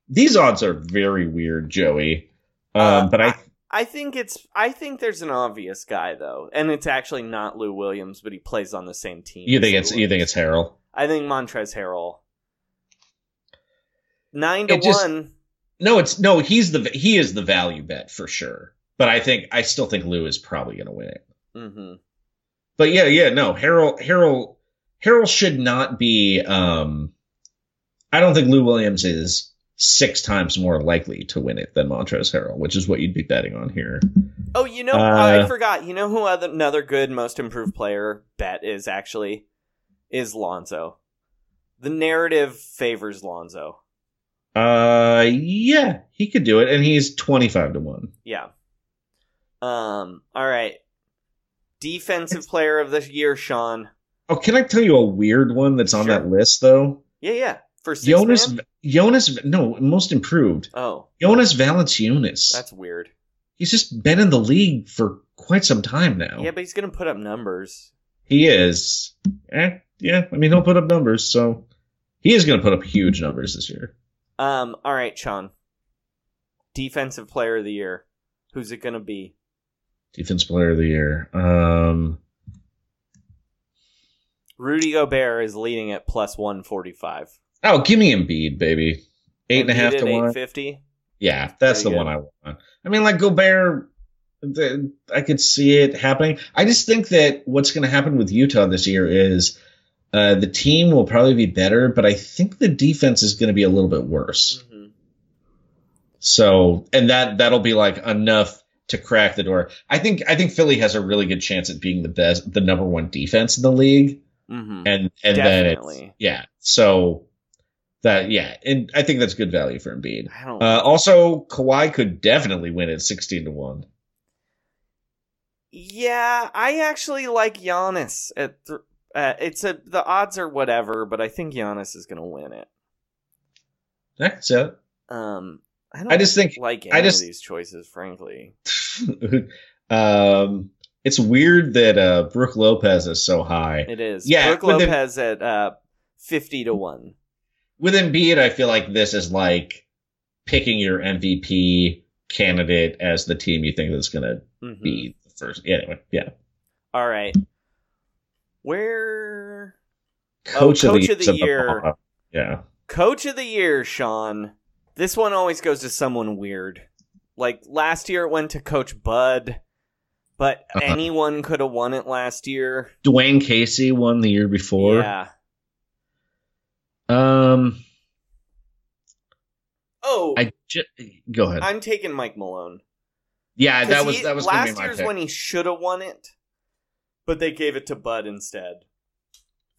Speaker 3: these odds are very weird, Joey. Um,
Speaker 4: Uh,
Speaker 3: but I
Speaker 4: I think it's. I think there's an obvious guy though, and it's actually not Lou Williams, but he plays on the same team.
Speaker 3: you think
Speaker 4: Lou
Speaker 3: it's you think it's Harrell?
Speaker 4: I think Montrezl Harrell. Nine to
Speaker 3: It just-
Speaker 4: one.
Speaker 3: No, it's no. He's the he is the value bet for sure. But I think I still think Lou is probably gonna win it.
Speaker 4: Mm-hmm.
Speaker 3: But yeah, yeah, no, Harrell, Harrell, Harrell should not be. Um, I don't think Lou Williams is six times more likely to win it than Montrezl Harrell, which is what you'd be betting on here.
Speaker 4: Oh, you know,
Speaker 3: Uh,
Speaker 4: I forgot. You know who other, another good most improved player bet is actually is Lonzo. The narrative favors Lonzo.
Speaker 3: Uh, yeah, he could do it, and he's twenty-five to one.
Speaker 4: Yeah. Um. All right. Defensive player of the year, Sean.
Speaker 3: Oh, can I tell you a weird one that's on
Speaker 4: Sure.
Speaker 3: that list though?
Speaker 4: Yeah, yeah. For six
Speaker 3: Jonas,
Speaker 4: man?
Speaker 3: Jonas, no, most improved.
Speaker 4: Oh,
Speaker 3: Jonas Valanciunas.
Speaker 4: that's weird.
Speaker 3: He's just been in the league for quite some time now.
Speaker 4: Yeah, but he's gonna put up numbers.
Speaker 3: He is. Eh, yeah, I mean, he'll put up numbers, so he is going to put up huge numbers this year.
Speaker 4: Um. All right, Sean. Defensive player of the year. Who's it gonna be?
Speaker 3: Defense player of the year. Um,
Speaker 4: Rudy Gobert is leading at plus one forty five.
Speaker 3: Oh, give me Embiid, baby. Eight and a half to one.
Speaker 4: fifty.
Speaker 3: Yeah, that's
Speaker 4: Pretty
Speaker 3: the
Speaker 4: good.
Speaker 3: one I want. I mean, like Gobert, the, I could see it happening. I just think that what's going to happen with Utah this year is uh, the team will probably be better, but I think the defense is going to be a little bit worse.
Speaker 4: Mhm.
Speaker 3: So, and that that'll be like enough to crack the door. I think I think Philly has a really good chance at being the best, the number one defense in the league,
Speaker 4: Mhm.
Speaker 3: and and then
Speaker 4: Definitely.
Speaker 3: it's yeah. So that yeah, and I think that's good value for Embiid.
Speaker 4: I don't.
Speaker 3: Uh, also, Kawhi could definitely win at sixteen to one.
Speaker 4: Yeah, I actually like Giannis. At th- uh, it's a the odds are whatever, but I think Giannis is going to win it.
Speaker 3: Yeah, so
Speaker 4: Um, I don't
Speaker 3: I just think
Speaker 4: like any
Speaker 3: I just
Speaker 4: of these choices, frankly.
Speaker 3: um, it's weird that uh, Brooke Lopez is so high.
Speaker 4: It is.
Speaker 3: Yeah,
Speaker 4: Brooke Lopez at uh, fifty to one.
Speaker 3: With Embiid, I feel like this is like picking your MVP candidate as the team you think that's going to
Speaker 4: Mhm.
Speaker 3: be the first. Yeah, anyway, yeah.
Speaker 4: All right. Where
Speaker 3: Coach,
Speaker 4: Oh,
Speaker 3: of,
Speaker 4: Coach
Speaker 3: the,
Speaker 4: of the year.
Speaker 3: bottom. Yeah.
Speaker 4: coach of the year, Sean? This one always goes to someone weird. Like last year, it went to Coach Bud, but
Speaker 3: Uh-huh.
Speaker 4: anyone could have won it last year.
Speaker 3: Dwane Casey won the year before.
Speaker 4: Yeah.
Speaker 3: Um,
Speaker 4: Oh,
Speaker 3: I ju- go ahead.
Speaker 4: I'm taking Mike Malone.
Speaker 3: Yeah, that was
Speaker 4: he-
Speaker 3: that was
Speaker 4: last
Speaker 3: be my
Speaker 4: year's
Speaker 3: pick.
Speaker 4: when he should have won it, but they gave it to Bud instead.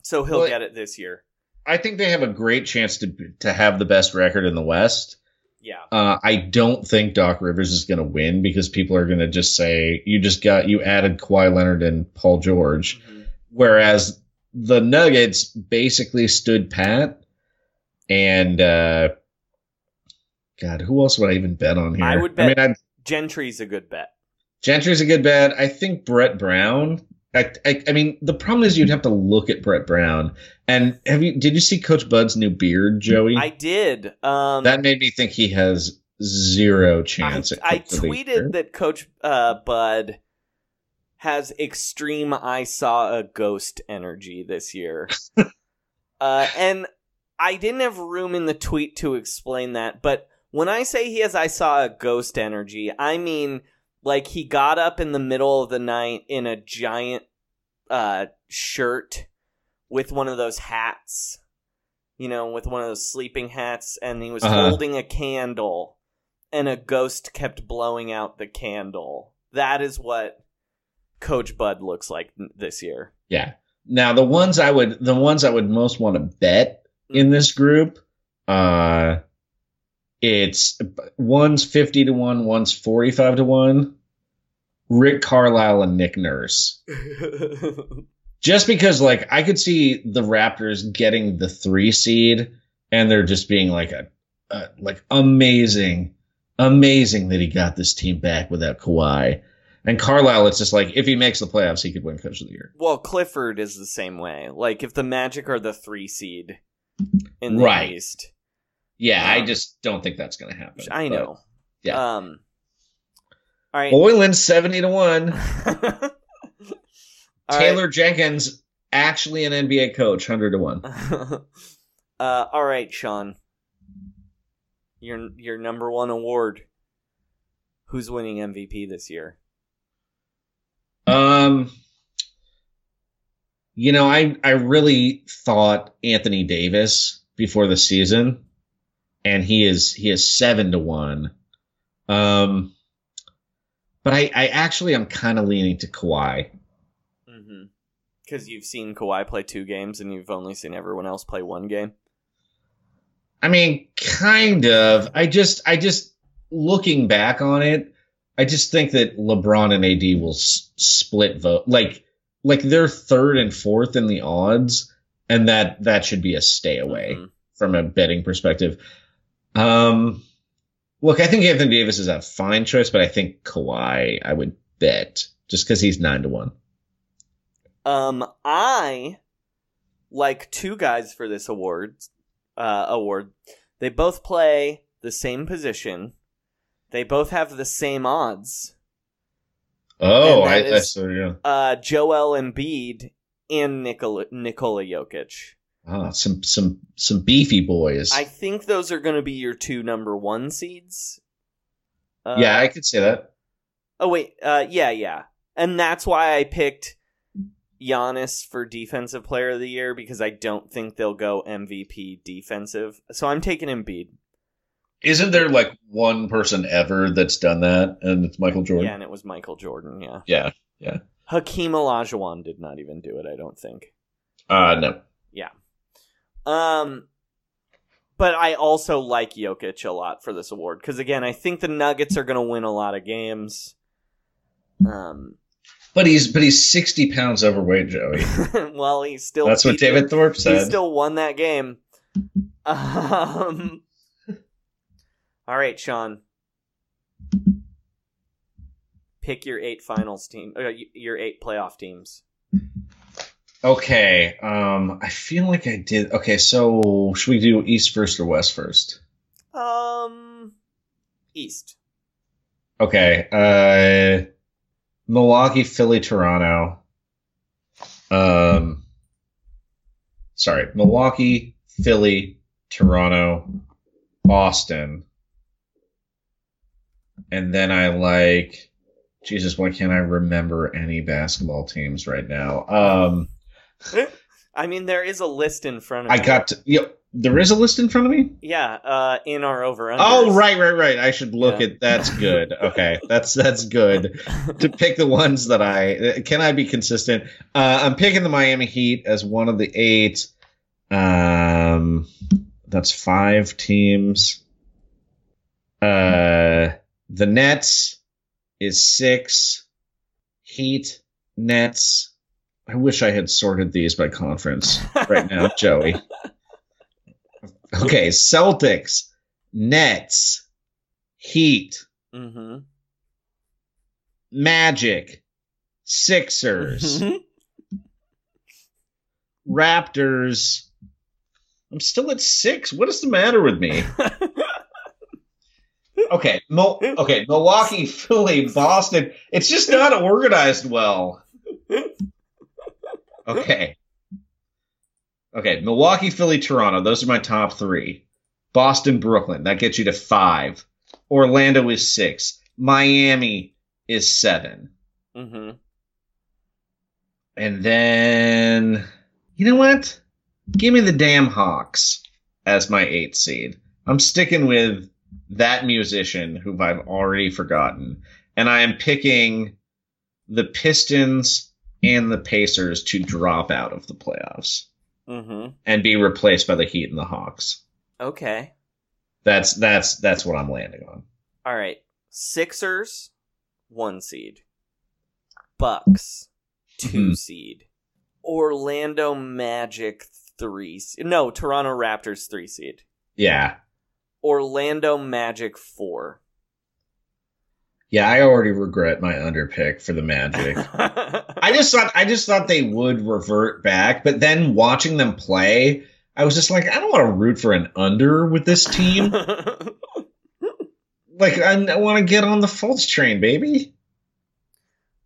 Speaker 4: So he'll
Speaker 3: Well,
Speaker 4: get it this year.
Speaker 3: I think they have a great chance to to have the best record in the West.
Speaker 4: Yeah.
Speaker 3: Uh, I don't think Doc Rivers is going to win because people are going to just say you just got you added Kawhi Leonard and Paul George,
Speaker 4: Mhm.
Speaker 3: whereas the Nuggets basically stood pat. And uh, God, who else would I even bet on here?
Speaker 4: I would bet
Speaker 3: I mean, I'd,
Speaker 4: Gentry's a good bet.
Speaker 3: Gentry's a good bet. I think Brett Brown. I, I, I mean, the problem is you'd have to look at Brett Brown. And have you? Did you see Coach Bud's new beard, Joey?
Speaker 4: I did. Um,
Speaker 3: that made me think he has zero
Speaker 4: I,
Speaker 3: chance.
Speaker 4: I
Speaker 3: Coach of the Year.
Speaker 4: tweeted that Coach uh, Bud has extreme I saw a ghost energy this year. uh, and I didn't have room in the tweet to explain that, but when I say he has I saw a ghost energy, I mean like he got up in the middle of the night in a giant uh, shirt with one of those hats, you know, with one of those sleeping hats, and he was
Speaker 3: Uh-huh.
Speaker 4: holding a candle, and a ghost kept blowing out the candle. That is what Coach Bud looks like this year.
Speaker 3: Yeah. Now the ones I would the ones I would most want to bet in this group, uh it's one's fifty to one, one's forty five to one. Rick Carlisle and Nick Nurse. Just because like I could see the Raptors getting the three seed and they're just being like a, a like amazing, amazing that he got this team back without Kawhi. And Carlisle, it's just like if he makes the playoffs, he could win Coach of the Year.
Speaker 4: well, Clifford is the same way. Like if the Magic are the three seed in the
Speaker 3: Right.
Speaker 4: East,
Speaker 3: Yeah, I
Speaker 4: Um,
Speaker 3: just don't think that's going to happen.
Speaker 4: I know.
Speaker 3: yeah.
Speaker 4: Um. All right.
Speaker 3: Boylen seventy to one.
Speaker 4: All right.
Speaker 3: Taylor Jenkins actually an NBA coach, hundred to one.
Speaker 4: uh, all right, Sean. Your your number one award. Who's winning MVP this year?
Speaker 3: Um, you know, I I really thought Anthony Davis before the season, and he is he is seven to one. Um, but I I actually am kind of leaning to Kawhi.
Speaker 4: Mm-hmm. Because you've seen Kawhi play two games and you've only seen everyone else play one game.
Speaker 3: I mean, kind of. I just, I just, looking back on it, I just think that LeBron and AD will s- split vote. Like, like they're third and fourth in the odds, and that that should be a stay away
Speaker 4: Mhm.
Speaker 3: from a betting perspective. Um, look, I think Anthony Davis is a fine choice, but I think Kawhi, I would bet just because he's nine to one.
Speaker 4: Um, I like two guys for this award. Uh, award. They both play the same position. They both have the same odds.
Speaker 3: Oh, I,
Speaker 4: that
Speaker 3: I
Speaker 4: is-
Speaker 3: so yeah.
Speaker 4: Uh, Joel Embiid and Nikola Nikola Jokic.
Speaker 3: Ah, some some some beefy boys.
Speaker 4: I think those are going to be your two number one seeds. Uh,
Speaker 3: yeah, I could say that.
Speaker 4: Oh wait, uh, yeah, yeah, and that's why I picked Giannis for defensive player of the year because I don't think they'll go MVP defensive. So I'm taking Embiid.
Speaker 3: Isn't there like one person ever that's done that, and it's Michael Jordan?
Speaker 4: Yeah, and it was Michael Jordan. Yeah,
Speaker 3: Yeah. Yeah.
Speaker 4: Hakeem Olajuwon did not even do it. I don't think.
Speaker 3: Uh no. Yeah.
Speaker 4: Um, but I also like Jokic a lot for this award because again, I think the Nuggets are going to win a lot of games. Um,
Speaker 3: But he's but he's sixty pounds overweight, Joey.
Speaker 4: well, he's still
Speaker 3: That's what. David Thorpe said.
Speaker 4: he still won that game. Um, all right, Sean. Pick your eight finals team. Your eight playoff teams.
Speaker 3: okay. Um, I feel like I did. Okay, so should we do East first or West first?
Speaker 4: Um, East.
Speaker 3: Okay. Uh, Milwaukee, Philly, Toronto. Um, sorry, Milwaukee, Philly, Toronto, Boston, and then I like. Jesus, why can't I remember any basketball teams right now? Um,
Speaker 4: I mean, there is a list in front of me.
Speaker 3: I
Speaker 4: you.
Speaker 3: got to, yeah, there is a list in front of me.
Speaker 4: yeah. Uh, in our over
Speaker 3: Oh, right, right, right. I should look
Speaker 4: Yeah.
Speaker 3: at. That's good. Okay, that's that's good. to pick the ones that I can I be consistent. Uh, I'm picking the Miami Heat as one of the eight. Um, that's five teams. Uh, the Nets is six. Heat, Nets. I wish I had sorted these by conference right now, Joey. Okay, Celtics, Nets, Heat,
Speaker 4: Mm-hmm.
Speaker 3: Magic, Sixers. Raptors. I'm still at six. What is the matter with me? Okay, Mo- okay, Milwaukee, Philly, Boston. It's just not organized well. Okay. Okay, Milwaukee, Philly, Toronto. Those are my top three. Boston, Brooklyn. That gets you to five. Orlando is six. Miami is seven.
Speaker 4: hmm
Speaker 3: And then, you know what? Give me the damn Hawks as my eighth seed. I'm sticking with that musician who I've already forgotten. And I am picking the Pistons and the Pacers to drop out of the playoffs
Speaker 4: hmm
Speaker 3: and be replaced by the Heat and the Hawks.
Speaker 4: Okay.
Speaker 3: That's that's that's what I'm landing on.
Speaker 4: All right. Sixers, one seed. Bucks, 2
Speaker 3: Mhm.
Speaker 4: seed. Orlando Magic, three. No, Toronto Raptors, three seed.
Speaker 3: Yeah.
Speaker 4: Orlando Magic, four.
Speaker 3: Yeah, I already regret my underpick for the Magic. I just thought I just thought they would revert back, but then watching them play, I was just like, I don't want to root for an under with this team. like, I, I want to get on the Fultz train, baby.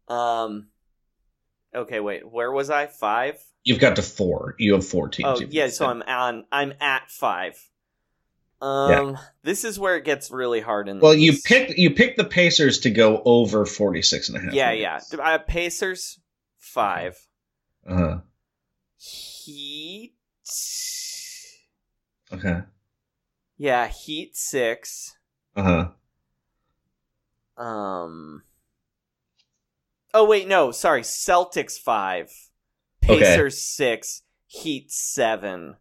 Speaker 4: um. Okay, wait. Where was I? Five.
Speaker 3: You've got to four. You have four teams.
Speaker 4: Oh yeah, so I'm on. I'm at five. Um, this is where it gets really hard in.
Speaker 3: Well, you picked you picked the Pacers to go over 46 and a half.
Speaker 4: Yeah, yeah. Uh, Pacers, five.
Speaker 3: Uh-huh.
Speaker 4: Heat.
Speaker 3: Okay.
Speaker 4: Yeah, Heat six.
Speaker 3: Uh-huh.
Speaker 4: Um. Oh wait, no, sorry. Celtics five.
Speaker 3: Okay.
Speaker 4: Pacers six. Heat seven.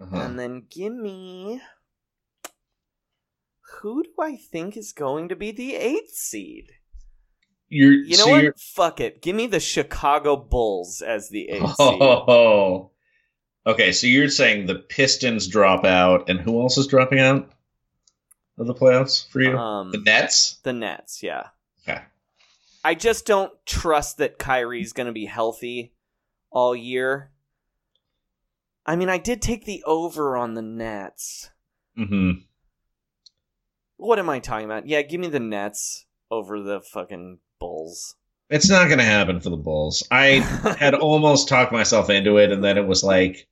Speaker 3: Uh-huh.
Speaker 4: And then give me. Who do I think is going to be the eighth seed?
Speaker 3: You're
Speaker 4: You know
Speaker 3: so
Speaker 4: what?
Speaker 3: you're
Speaker 4: Fuck it. Give me the Chicago Bulls as the eighth seed.
Speaker 3: Oh. Okay, so you're saying the Pistons drop out, and who else is dropping out of the playoffs for you?
Speaker 4: Um,
Speaker 3: the Nets.
Speaker 4: The Nets, yeah.
Speaker 3: Okay.
Speaker 4: I just don't trust that Kyrie's going to be healthy all year. I mean, I did take the over on the Nets.
Speaker 3: hmm
Speaker 4: What am I talking about? Yeah, give me the Nets over the fucking Bulls.
Speaker 3: It's not going to happen for the Bulls. I had almost talked myself into it, and then it was like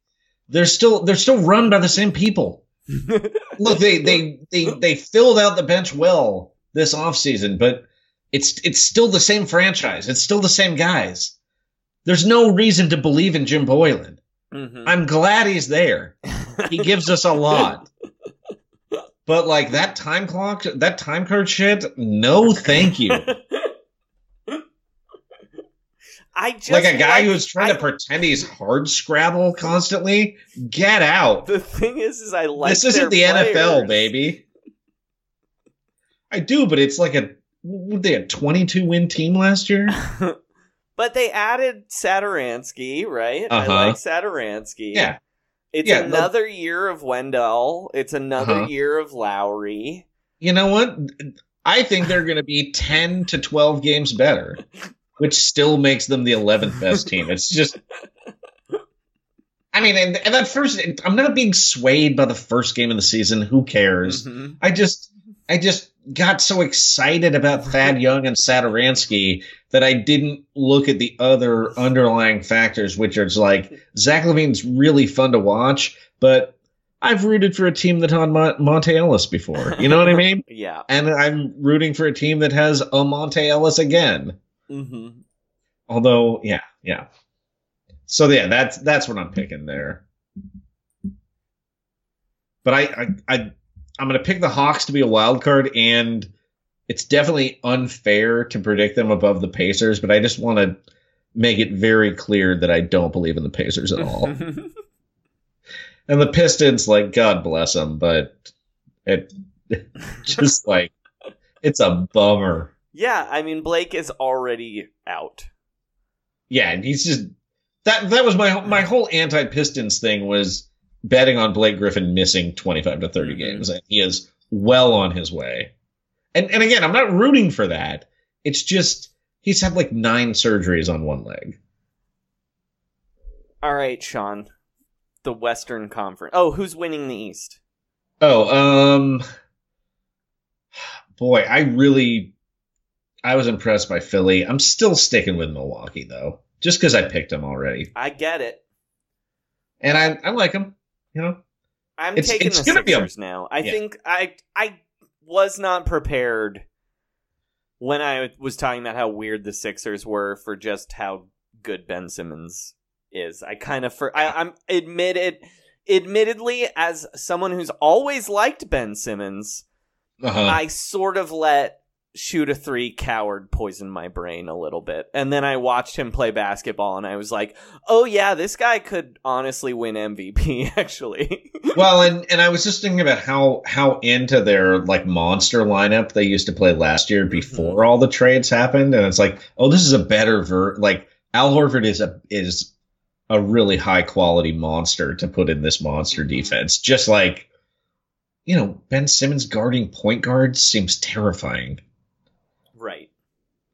Speaker 3: they're still they're still run by the same people. Look, they they they they filled out the bench well this offseason, but it's it's still the same franchise. It's still the same guys. There's no reason to believe in Jim Boylen.
Speaker 4: Mhm.
Speaker 3: I'm glad he's there. He gives us a lot. But like that time clock, that time card shit, no thank you.
Speaker 4: I just
Speaker 3: like a guy
Speaker 4: like-
Speaker 3: who's trying
Speaker 4: I-
Speaker 3: to pretend he's hard scrabble constantly. Get out.
Speaker 4: The thing is, is I like
Speaker 3: this isn't the
Speaker 4: their
Speaker 3: NFL, baby. I do, but it's like a what, they had 22 win team last year.
Speaker 4: but they added Satoransky, right?
Speaker 3: Uh-huh.
Speaker 4: I like Satoransky.
Speaker 3: Yeah.
Speaker 4: It's
Speaker 3: Yeah, the-
Speaker 4: another year of Wendell. It's another
Speaker 3: Uh-huh.
Speaker 4: year of Lauri.
Speaker 3: You know what? I think they're going to be 10 to 12 games better, which still makes them the 11th best team. It's just I mean, and, and that first I'm not being swayed by the first game of the season. Who cares?
Speaker 4: Mhm.
Speaker 3: I just I just got so excited about Thad Young and Satoransky that I didn't look at the other underlying factors, which are like Zach LaVine's really fun to watch, but I've rooted for a team that had Mon- Monta Ellis before. You know what I mean?
Speaker 4: Yeah.
Speaker 3: And I'm rooting for a team that has a Monta Ellis again.
Speaker 4: hmm
Speaker 3: Although, yeah, yeah. So yeah, that's that's what I'm picking there. But I I, I I'm gonna pick the Hawks to be a wild card, and it's definitely unfair to predict them above the Pacers. But I just want to make it very clear that I don't believe in the Pacers at all. and the Pistons, like God bless them, but it just like it's a bummer.
Speaker 4: yeah, I mean Blake is already out.
Speaker 3: Yeah, and he's just that that was my my whole anti Pistons thing was betting on Blake Griffin missing 25 to 30
Speaker 4: Mhm.
Speaker 3: games and he is well on his way. And and again, I'm not rooting for that. It's just he's had like nine surgeries on one leg.
Speaker 4: All right, Sean. The Western Conference. Oh, who's winning the East?
Speaker 3: Oh, um, boy, I really, I was impressed by Philly. I'm still sticking with Milwaukee though, just because I picked them already,
Speaker 4: I get it.
Speaker 3: and I I like them. You know,
Speaker 4: I'm
Speaker 3: It's-
Speaker 4: taking
Speaker 3: it's
Speaker 4: the
Speaker 3: gonna be a-
Speaker 4: Sixers now. I
Speaker 3: Yeah.
Speaker 4: think I I was not prepared when I was talking about how weird the Sixers were for just how good Ben Simmons is. I kind of for I, I'm admitted admittedly as someone who's always liked Ben Simmons,
Speaker 3: uh-huh.
Speaker 4: I sort of let shoot a three coward poison my brain a little bit. And then I watched him play basketball and I was like, "Oh yeah, this guy could honestly win MVP actually."
Speaker 3: well, and and I was just thinking about how how into their like monster lineup they used to play last year mm-hmm. before all the trades happened, and it's like, oh, this is a better ver. Like Al Horford is a is a really high quality monster to put in this monster mm-hmm. defense. Just like, you know, Ben Simmons guarding point guards seems terrifying.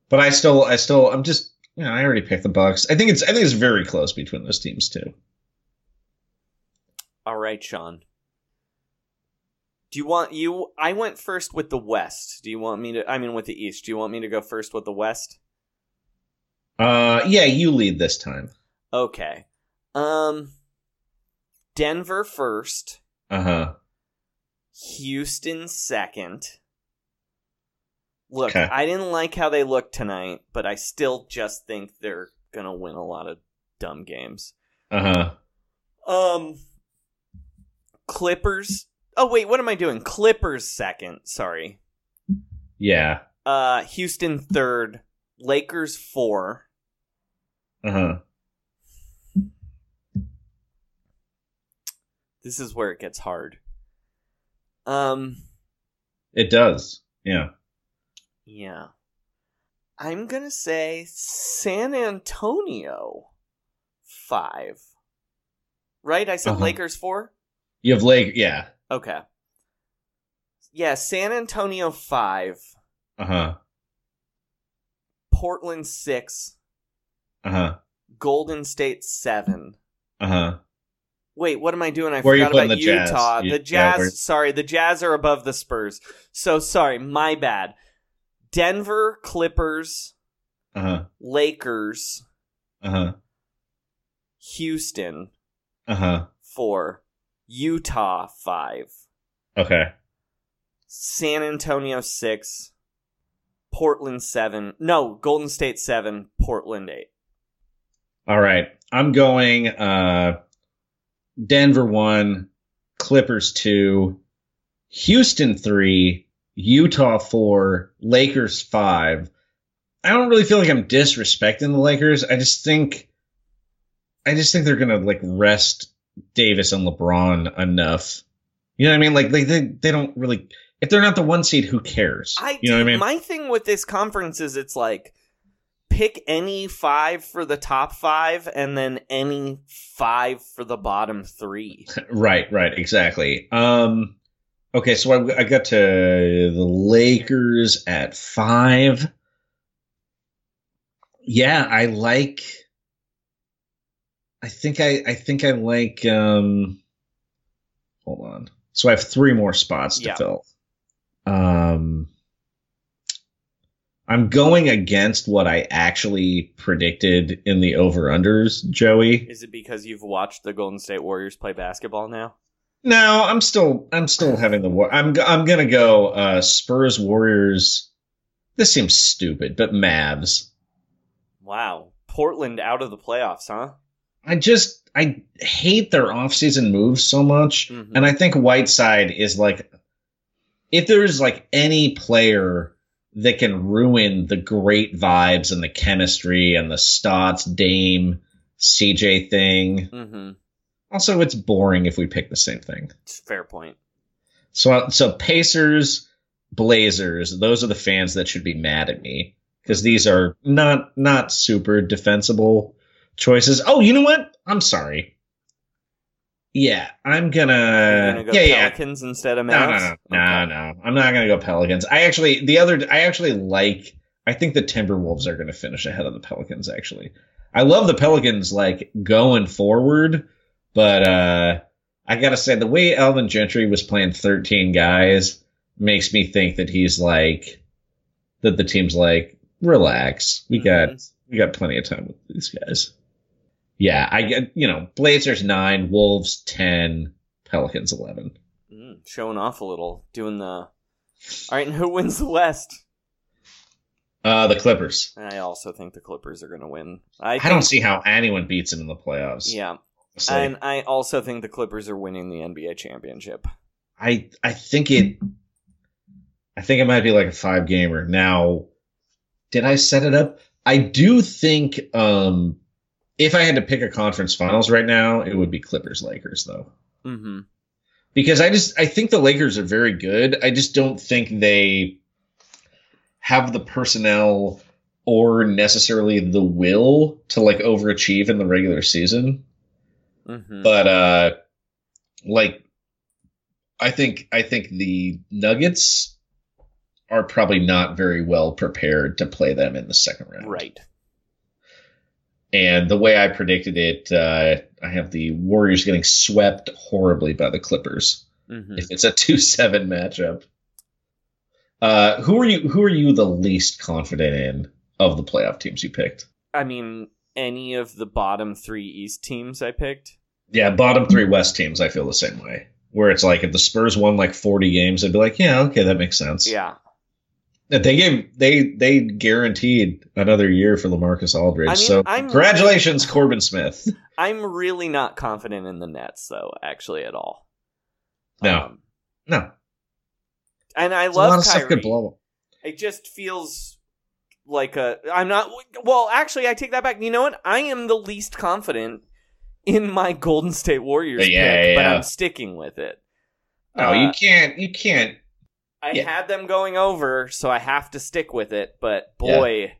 Speaker 3: But I still, I still, I'm just, you know, I already picked the Bucks. I think it's, I think it's very close between those teams too.
Speaker 4: All right, Sean. Do you want you I went first with the West. Do you want me to I mean with the East. Do you want me to go first with the West?
Speaker 3: Uh, yeah, you lead this time.
Speaker 4: Okay. Um Denver first,
Speaker 3: Uh huh.
Speaker 4: Houston second. Look,
Speaker 3: Okay.
Speaker 4: I didn't like how they looked tonight, but I still just think they're going to win a lot of dumb games.
Speaker 3: Uh huh.
Speaker 4: Um Clippers. Oh wait, what am I doing? Clippers second. Sorry.
Speaker 3: Yeah.
Speaker 4: Uh Houston third, Lakers 4.
Speaker 3: Uh huh.
Speaker 4: This is where it gets hard. Um
Speaker 3: It does. Yeah.
Speaker 4: Yeah. I'm going to say San Antonio 5. Right? I said
Speaker 3: Uh-huh.
Speaker 4: Lakers 4?
Speaker 3: You have Lake. Yeah.
Speaker 4: Okay. Yeah, San Antonio 5,
Speaker 3: Uh huh.
Speaker 4: Portland 6,
Speaker 3: Uh huh.
Speaker 4: Golden State 7.
Speaker 3: Uh huh.
Speaker 4: Wait, what am I doing? I
Speaker 3: Where
Speaker 4: forgot about
Speaker 3: the Jazz?
Speaker 4: Utah.
Speaker 3: You-
Speaker 4: the Jazz,
Speaker 3: where-
Speaker 4: sorry, the Jazz are above the Spurs. So sorry, my bad. Denver, Clippers,
Speaker 3: Uh huh.
Speaker 4: Lakers,
Speaker 3: Uh huh.
Speaker 4: Houston,
Speaker 3: Uh huh.
Speaker 4: 4, Utah, 5,
Speaker 3: Okay.
Speaker 4: San Antonio, 6, Portland, 7. No, Golden State, 7, Portland, 8.
Speaker 3: All right. I'm going uh Denver 1, Clippers 2, Houston 3, Utah 4, Lakers 5. I don't really feel like I'm disrespecting the Lakers. I just think I just think they're to like rest Davis and LeBron enough. You know what I mean? Like they they, they don't really if they're not the one seed, who cares?
Speaker 4: I
Speaker 3: you know what I mean?
Speaker 4: My thing with this conference is it's like pick any five for the top five and then any five for the bottom three.
Speaker 3: Right, right, exactly. Um, okay, so I, I got to the Lakers at five. Yeah, I like. I think I, I think I like. Um, hold on. So I have three more spots to
Speaker 4: Yeah.
Speaker 3: fill. Um, I'm going against what I actually predicted in the over unders, Joey.
Speaker 4: Is it because you've watched the Golden State Warriors play basketball now?
Speaker 3: No, I'm still I'm still having the war. I'm I'm gonna go uh, Spurs Warriors. This seems stupid, but Mavs.
Speaker 4: Wow. Portland out of the playoffs, huh?
Speaker 3: I just I hate their offseason moves so much,
Speaker 4: Mhm.
Speaker 3: and I think Whiteside is like, if there's like any player that can ruin the great vibes and the chemistry and the Stotts Dame CJ thing.
Speaker 4: Mm-hmm.
Speaker 3: Also, it's boring if we pick the same thing.
Speaker 4: It's fair point.
Speaker 3: So so Pacers, Blazers, those are the fans that should be mad at me because these are not not super defensible choices. Oh, you know what? I'm sorry. Yeah, I'm gonna.
Speaker 4: Gonna go
Speaker 3: Uh, yeah, yeah.
Speaker 4: Pelicans instead of
Speaker 3: No, no, no, no,
Speaker 4: Okay.
Speaker 3: no. I'm not gonna go Pelicans. I actually the other I actually like I think the Timberwolves are going to finish ahead of the Pelicans. Actually, I love the Pelicans like going forward, but uh, I gotta say the way Alvin Gentry was playing 13 guys makes me think that he's like that the team's like relax. We got we got plenty of time with these guys. Yeah, I get you know Blazers nine, Wolves ten, Pelicans eleven.
Speaker 4: Mm, showing off a little, doing the. All right, and who wins the West?
Speaker 3: Uh, the Clippers.
Speaker 4: I also think the Clippers are going to win. I,
Speaker 3: I don't see how anyone beats them in the playoffs.
Speaker 4: Yeah,
Speaker 3: So
Speaker 4: and I also think the Clippers are winning the NBA championship.
Speaker 3: I I think it I think it might be like a five gamer. Now, did I set it up? I do think um if I had to pick a conference finals right now, it would be Clippers Lakers though.
Speaker 4: Mm-hmm.
Speaker 3: Because I just I think the Lakers are very good. I just don't think they have the personnel or necessarily the will to like overachieve in the regular season
Speaker 4: Mm-hmm.
Speaker 3: but uh like i think i think the nuggets are probably not very well prepared to play them in the second round
Speaker 4: right.
Speaker 3: and the way i predicted it uh i have the warriors getting swept horribly by the clippers
Speaker 4: Mm-hmm.
Speaker 3: if it's a 2-7 matchup uh who are you who are you the least confident in of the playoff teams you picked
Speaker 4: I mean, any of the bottom three East teams I picked.
Speaker 3: Yeah, bottom three West teams, I feel the same way. Where it's like if the Spurs won like forty games, I'd be like, yeah, okay, that makes sense.
Speaker 4: Yeah.
Speaker 3: They gave they they guaranteed another year for Lamarcus Aldridge.
Speaker 4: I mean,
Speaker 3: so
Speaker 4: I'm-
Speaker 3: congratulations, Corbin Smith.
Speaker 4: I'm really not confident in the Nets, though, actually, at all.
Speaker 3: No,
Speaker 4: Um,
Speaker 3: no,
Speaker 4: and I
Speaker 3: There's a lot
Speaker 4: love
Speaker 3: of stuff
Speaker 4: Kyrie.
Speaker 3: could blow.
Speaker 4: It just feels like a. I'm not. Well, actually, I take that back. You know what? I am the least confident in my Golden State Warriors
Speaker 3: Yeah,
Speaker 4: pick, but
Speaker 3: yeah.
Speaker 4: I'm sticking with it.
Speaker 3: No,
Speaker 4: Uh,
Speaker 3: you can't. You can't.
Speaker 4: I had them going over, so I have to stick with it. But boy,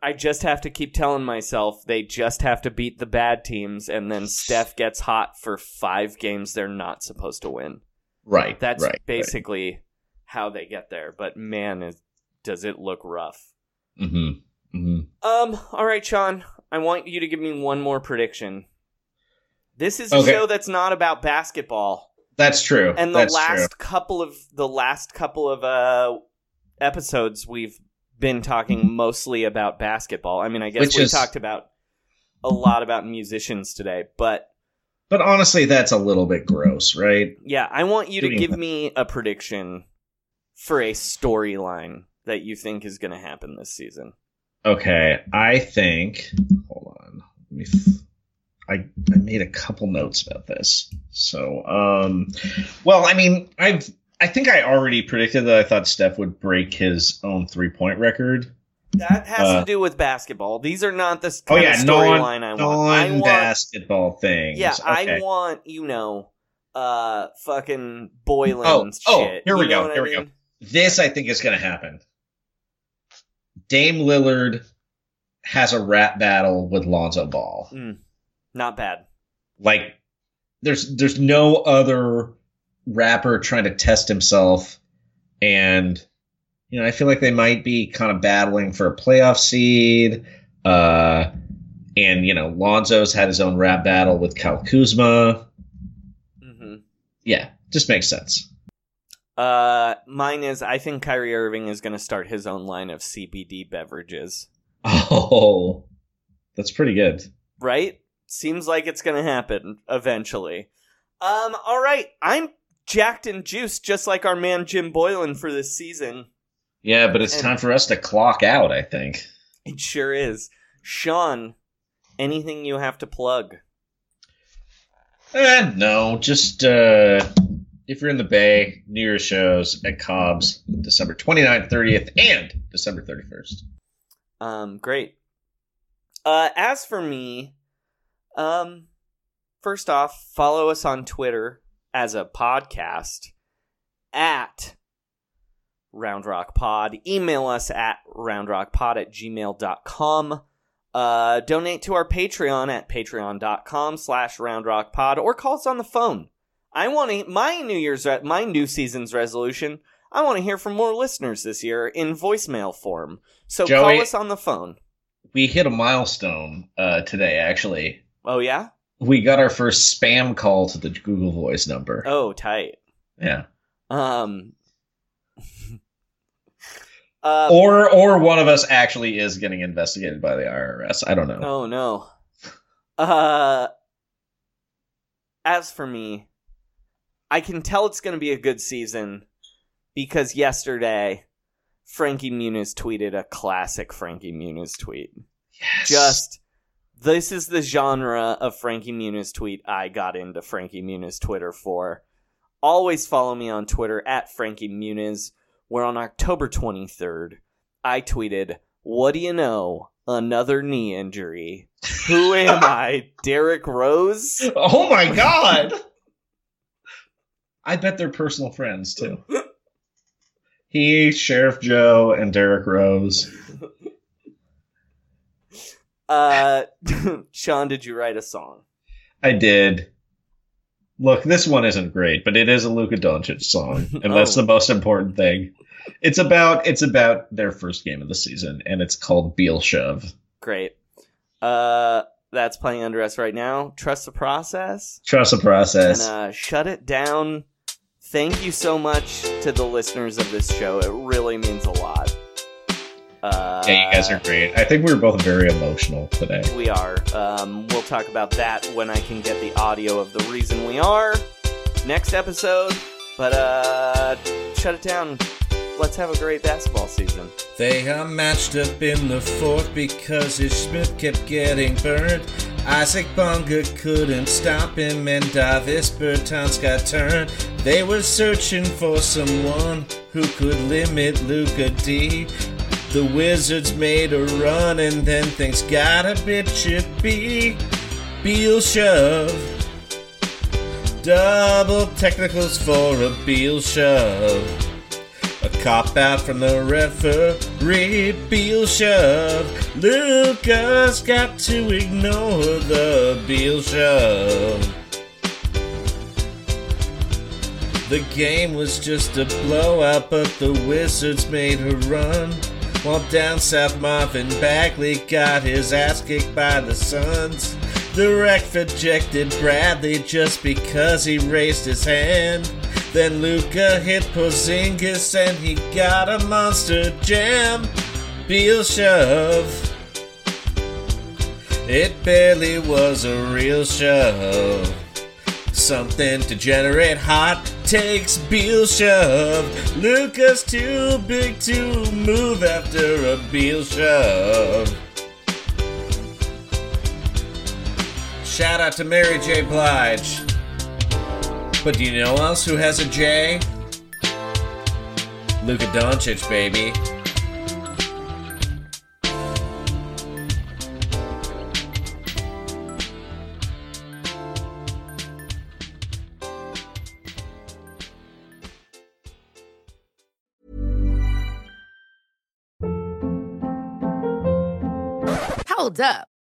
Speaker 4: I just have to keep telling myself they just have to beat the bad teams, and then Steph gets hot for five games they're not supposed to win.
Speaker 3: Right.
Speaker 4: That's
Speaker 3: right,
Speaker 4: basically how they get there. But man, is, does it look rough.
Speaker 3: Right. hmm hmm
Speaker 4: Um. All right, Sean. I want you to give me one more prediction. This is a
Speaker 3: Okay.
Speaker 4: show that's not about basketball,
Speaker 3: That's true.
Speaker 4: and the
Speaker 3: That's
Speaker 4: last
Speaker 3: true.
Speaker 4: couple of the last couple of uh episodes we've been talking mostly about basketball. I mean, I guess
Speaker 3: Which
Speaker 4: we
Speaker 3: is-
Speaker 4: talked about a lot about musicians today, but
Speaker 3: But honestly, that's a little bit gross, right?
Speaker 4: yeah, I want you to give me a prediction for a storyline that you think is going to happen this season.
Speaker 3: Okay, I think. Hold on. Let me. F- I I made a couple notes about this. So, um, well, I mean, I've I think I already predicted that I thought Steph would break his own three point record.
Speaker 4: That has
Speaker 3: Uh,
Speaker 4: to do with basketball. These are not the
Speaker 3: Oh yeah,
Speaker 4: storyline I want.
Speaker 3: Non basketball things.
Speaker 4: Yeah, I want you know, uh, fucking Boylen
Speaker 3: Oh, oh, here we
Speaker 4: You know
Speaker 3: go, here
Speaker 4: I
Speaker 3: we go. This I think is going to happen. Dame Lillard has a rap battle with Lonzo Ball.
Speaker 4: Mm, not bad.
Speaker 3: like there's there's no other rapper trying to test himself and you know i feel like they might be kind of battling for a playoff seed uh and you know lonzo's had his own rap battle with Kyle kuzma
Speaker 4: hmm
Speaker 3: yeah just makes sense
Speaker 4: Uh, mine is I think Kyrie Irving is going to start his own line of CBD beverages.
Speaker 3: oh that's pretty good
Speaker 4: Right? Seems like it's going to happen eventually. Um, all right. I'm jacked and juiced just like our man Jim Boylen for this season.
Speaker 3: yeah but it's
Speaker 4: And-
Speaker 3: time for us to clock out i think
Speaker 4: It sure is. Sean, anything you have to plug?
Speaker 3: Eh, no, just uh, if you're in the Bay, New Year's shows at Cobb's, December 29th, 30th, and December 31st.
Speaker 4: Um, great. Uh, as for me, um, first off, follow us on Twitter as a podcast at Round Rock Pod. Email us at roundrockpod at gmail.com. Uh, donate to our Patreon at patreon.com slash roundrockpod or call us on the phone. I want to, my New Year's, re- my new season's resolution, I want to hear from more listeners this year in voicemail form. So
Speaker 7: Joey-
Speaker 4: call us on the phone.
Speaker 7: We hit a milestone uh, today, actually.
Speaker 4: Oh yeah.
Speaker 7: We got our first spam call to the Google Voice number.
Speaker 4: Oh tight.
Speaker 7: Yeah.
Speaker 4: Um. uh,
Speaker 7: Or or one of us actually is getting investigated by the IRS. I don't know.
Speaker 4: Oh no. Uh as for me, I can tell it's going to be a good season because yesterday Frankie Muniz tweeted a classic Frankie Muniz tweet.
Speaker 7: Yes.
Speaker 4: Just this is the genre of Frankie Muniz tweet I got into Frankie Muniz Twitter for. Always follow me on Twitter at Frankie Muniz, where on October 23rd, I tweeted, What do you know? Another knee injury. Who am I? Derrick Rose?
Speaker 7: Oh my god! I bet they're personal friends too. He, Sheriff Joe, and Derrick Rose.
Speaker 4: Uh, Sean, did you write a song?
Speaker 7: I did. Look, this one isn't great, but it is a Luka Doncic song, and that's
Speaker 4: Oh.
Speaker 7: the most important thing. It's about it's about their first game of the season, and it's called Beal Shove.
Speaker 4: Great. Uh, that's playing under us right now. Trust the process.
Speaker 7: Trust the process.
Speaker 4: and uh, shut it down. Thank you so much to the listeners of this show. It really means a lot. Uh,
Speaker 7: yeah, you guys are great. I think we were both very emotional today.
Speaker 4: We are. Um, we'll talk about that when I can get the audio of the reason we are next episode. But uh, shut it down. Let's have a great basketball season.
Speaker 3: They are matched up in the fourth because Ish Smith kept getting burned. Isaac Bonga couldn't stop him, and Davis Bertans got turned. They were searching for someone who could limit Luka D. The Wizards made a run, and then things got a bit chippy. Beal shove. Double technicals for a Beal shove. Cop out from the referee, Beal shove. Luka's got to ignore the Beal shove. The game was just a blowout, but the Wizards made a run. While down south, Marvin Bagley got his ass kicked by the Suns. The ref ejected Bradley just because he raised his hand. Then Luka hit Porzingis and he got a monster jam. Beal shove. It barely was a real shove. Something to generate hot takes, Beal shove. Luka's too big to move after a Beal shove. Shout out to Mary J. Blige. But do you know else who has a J? Luka Doncic, baby.
Speaker 1: Hold up.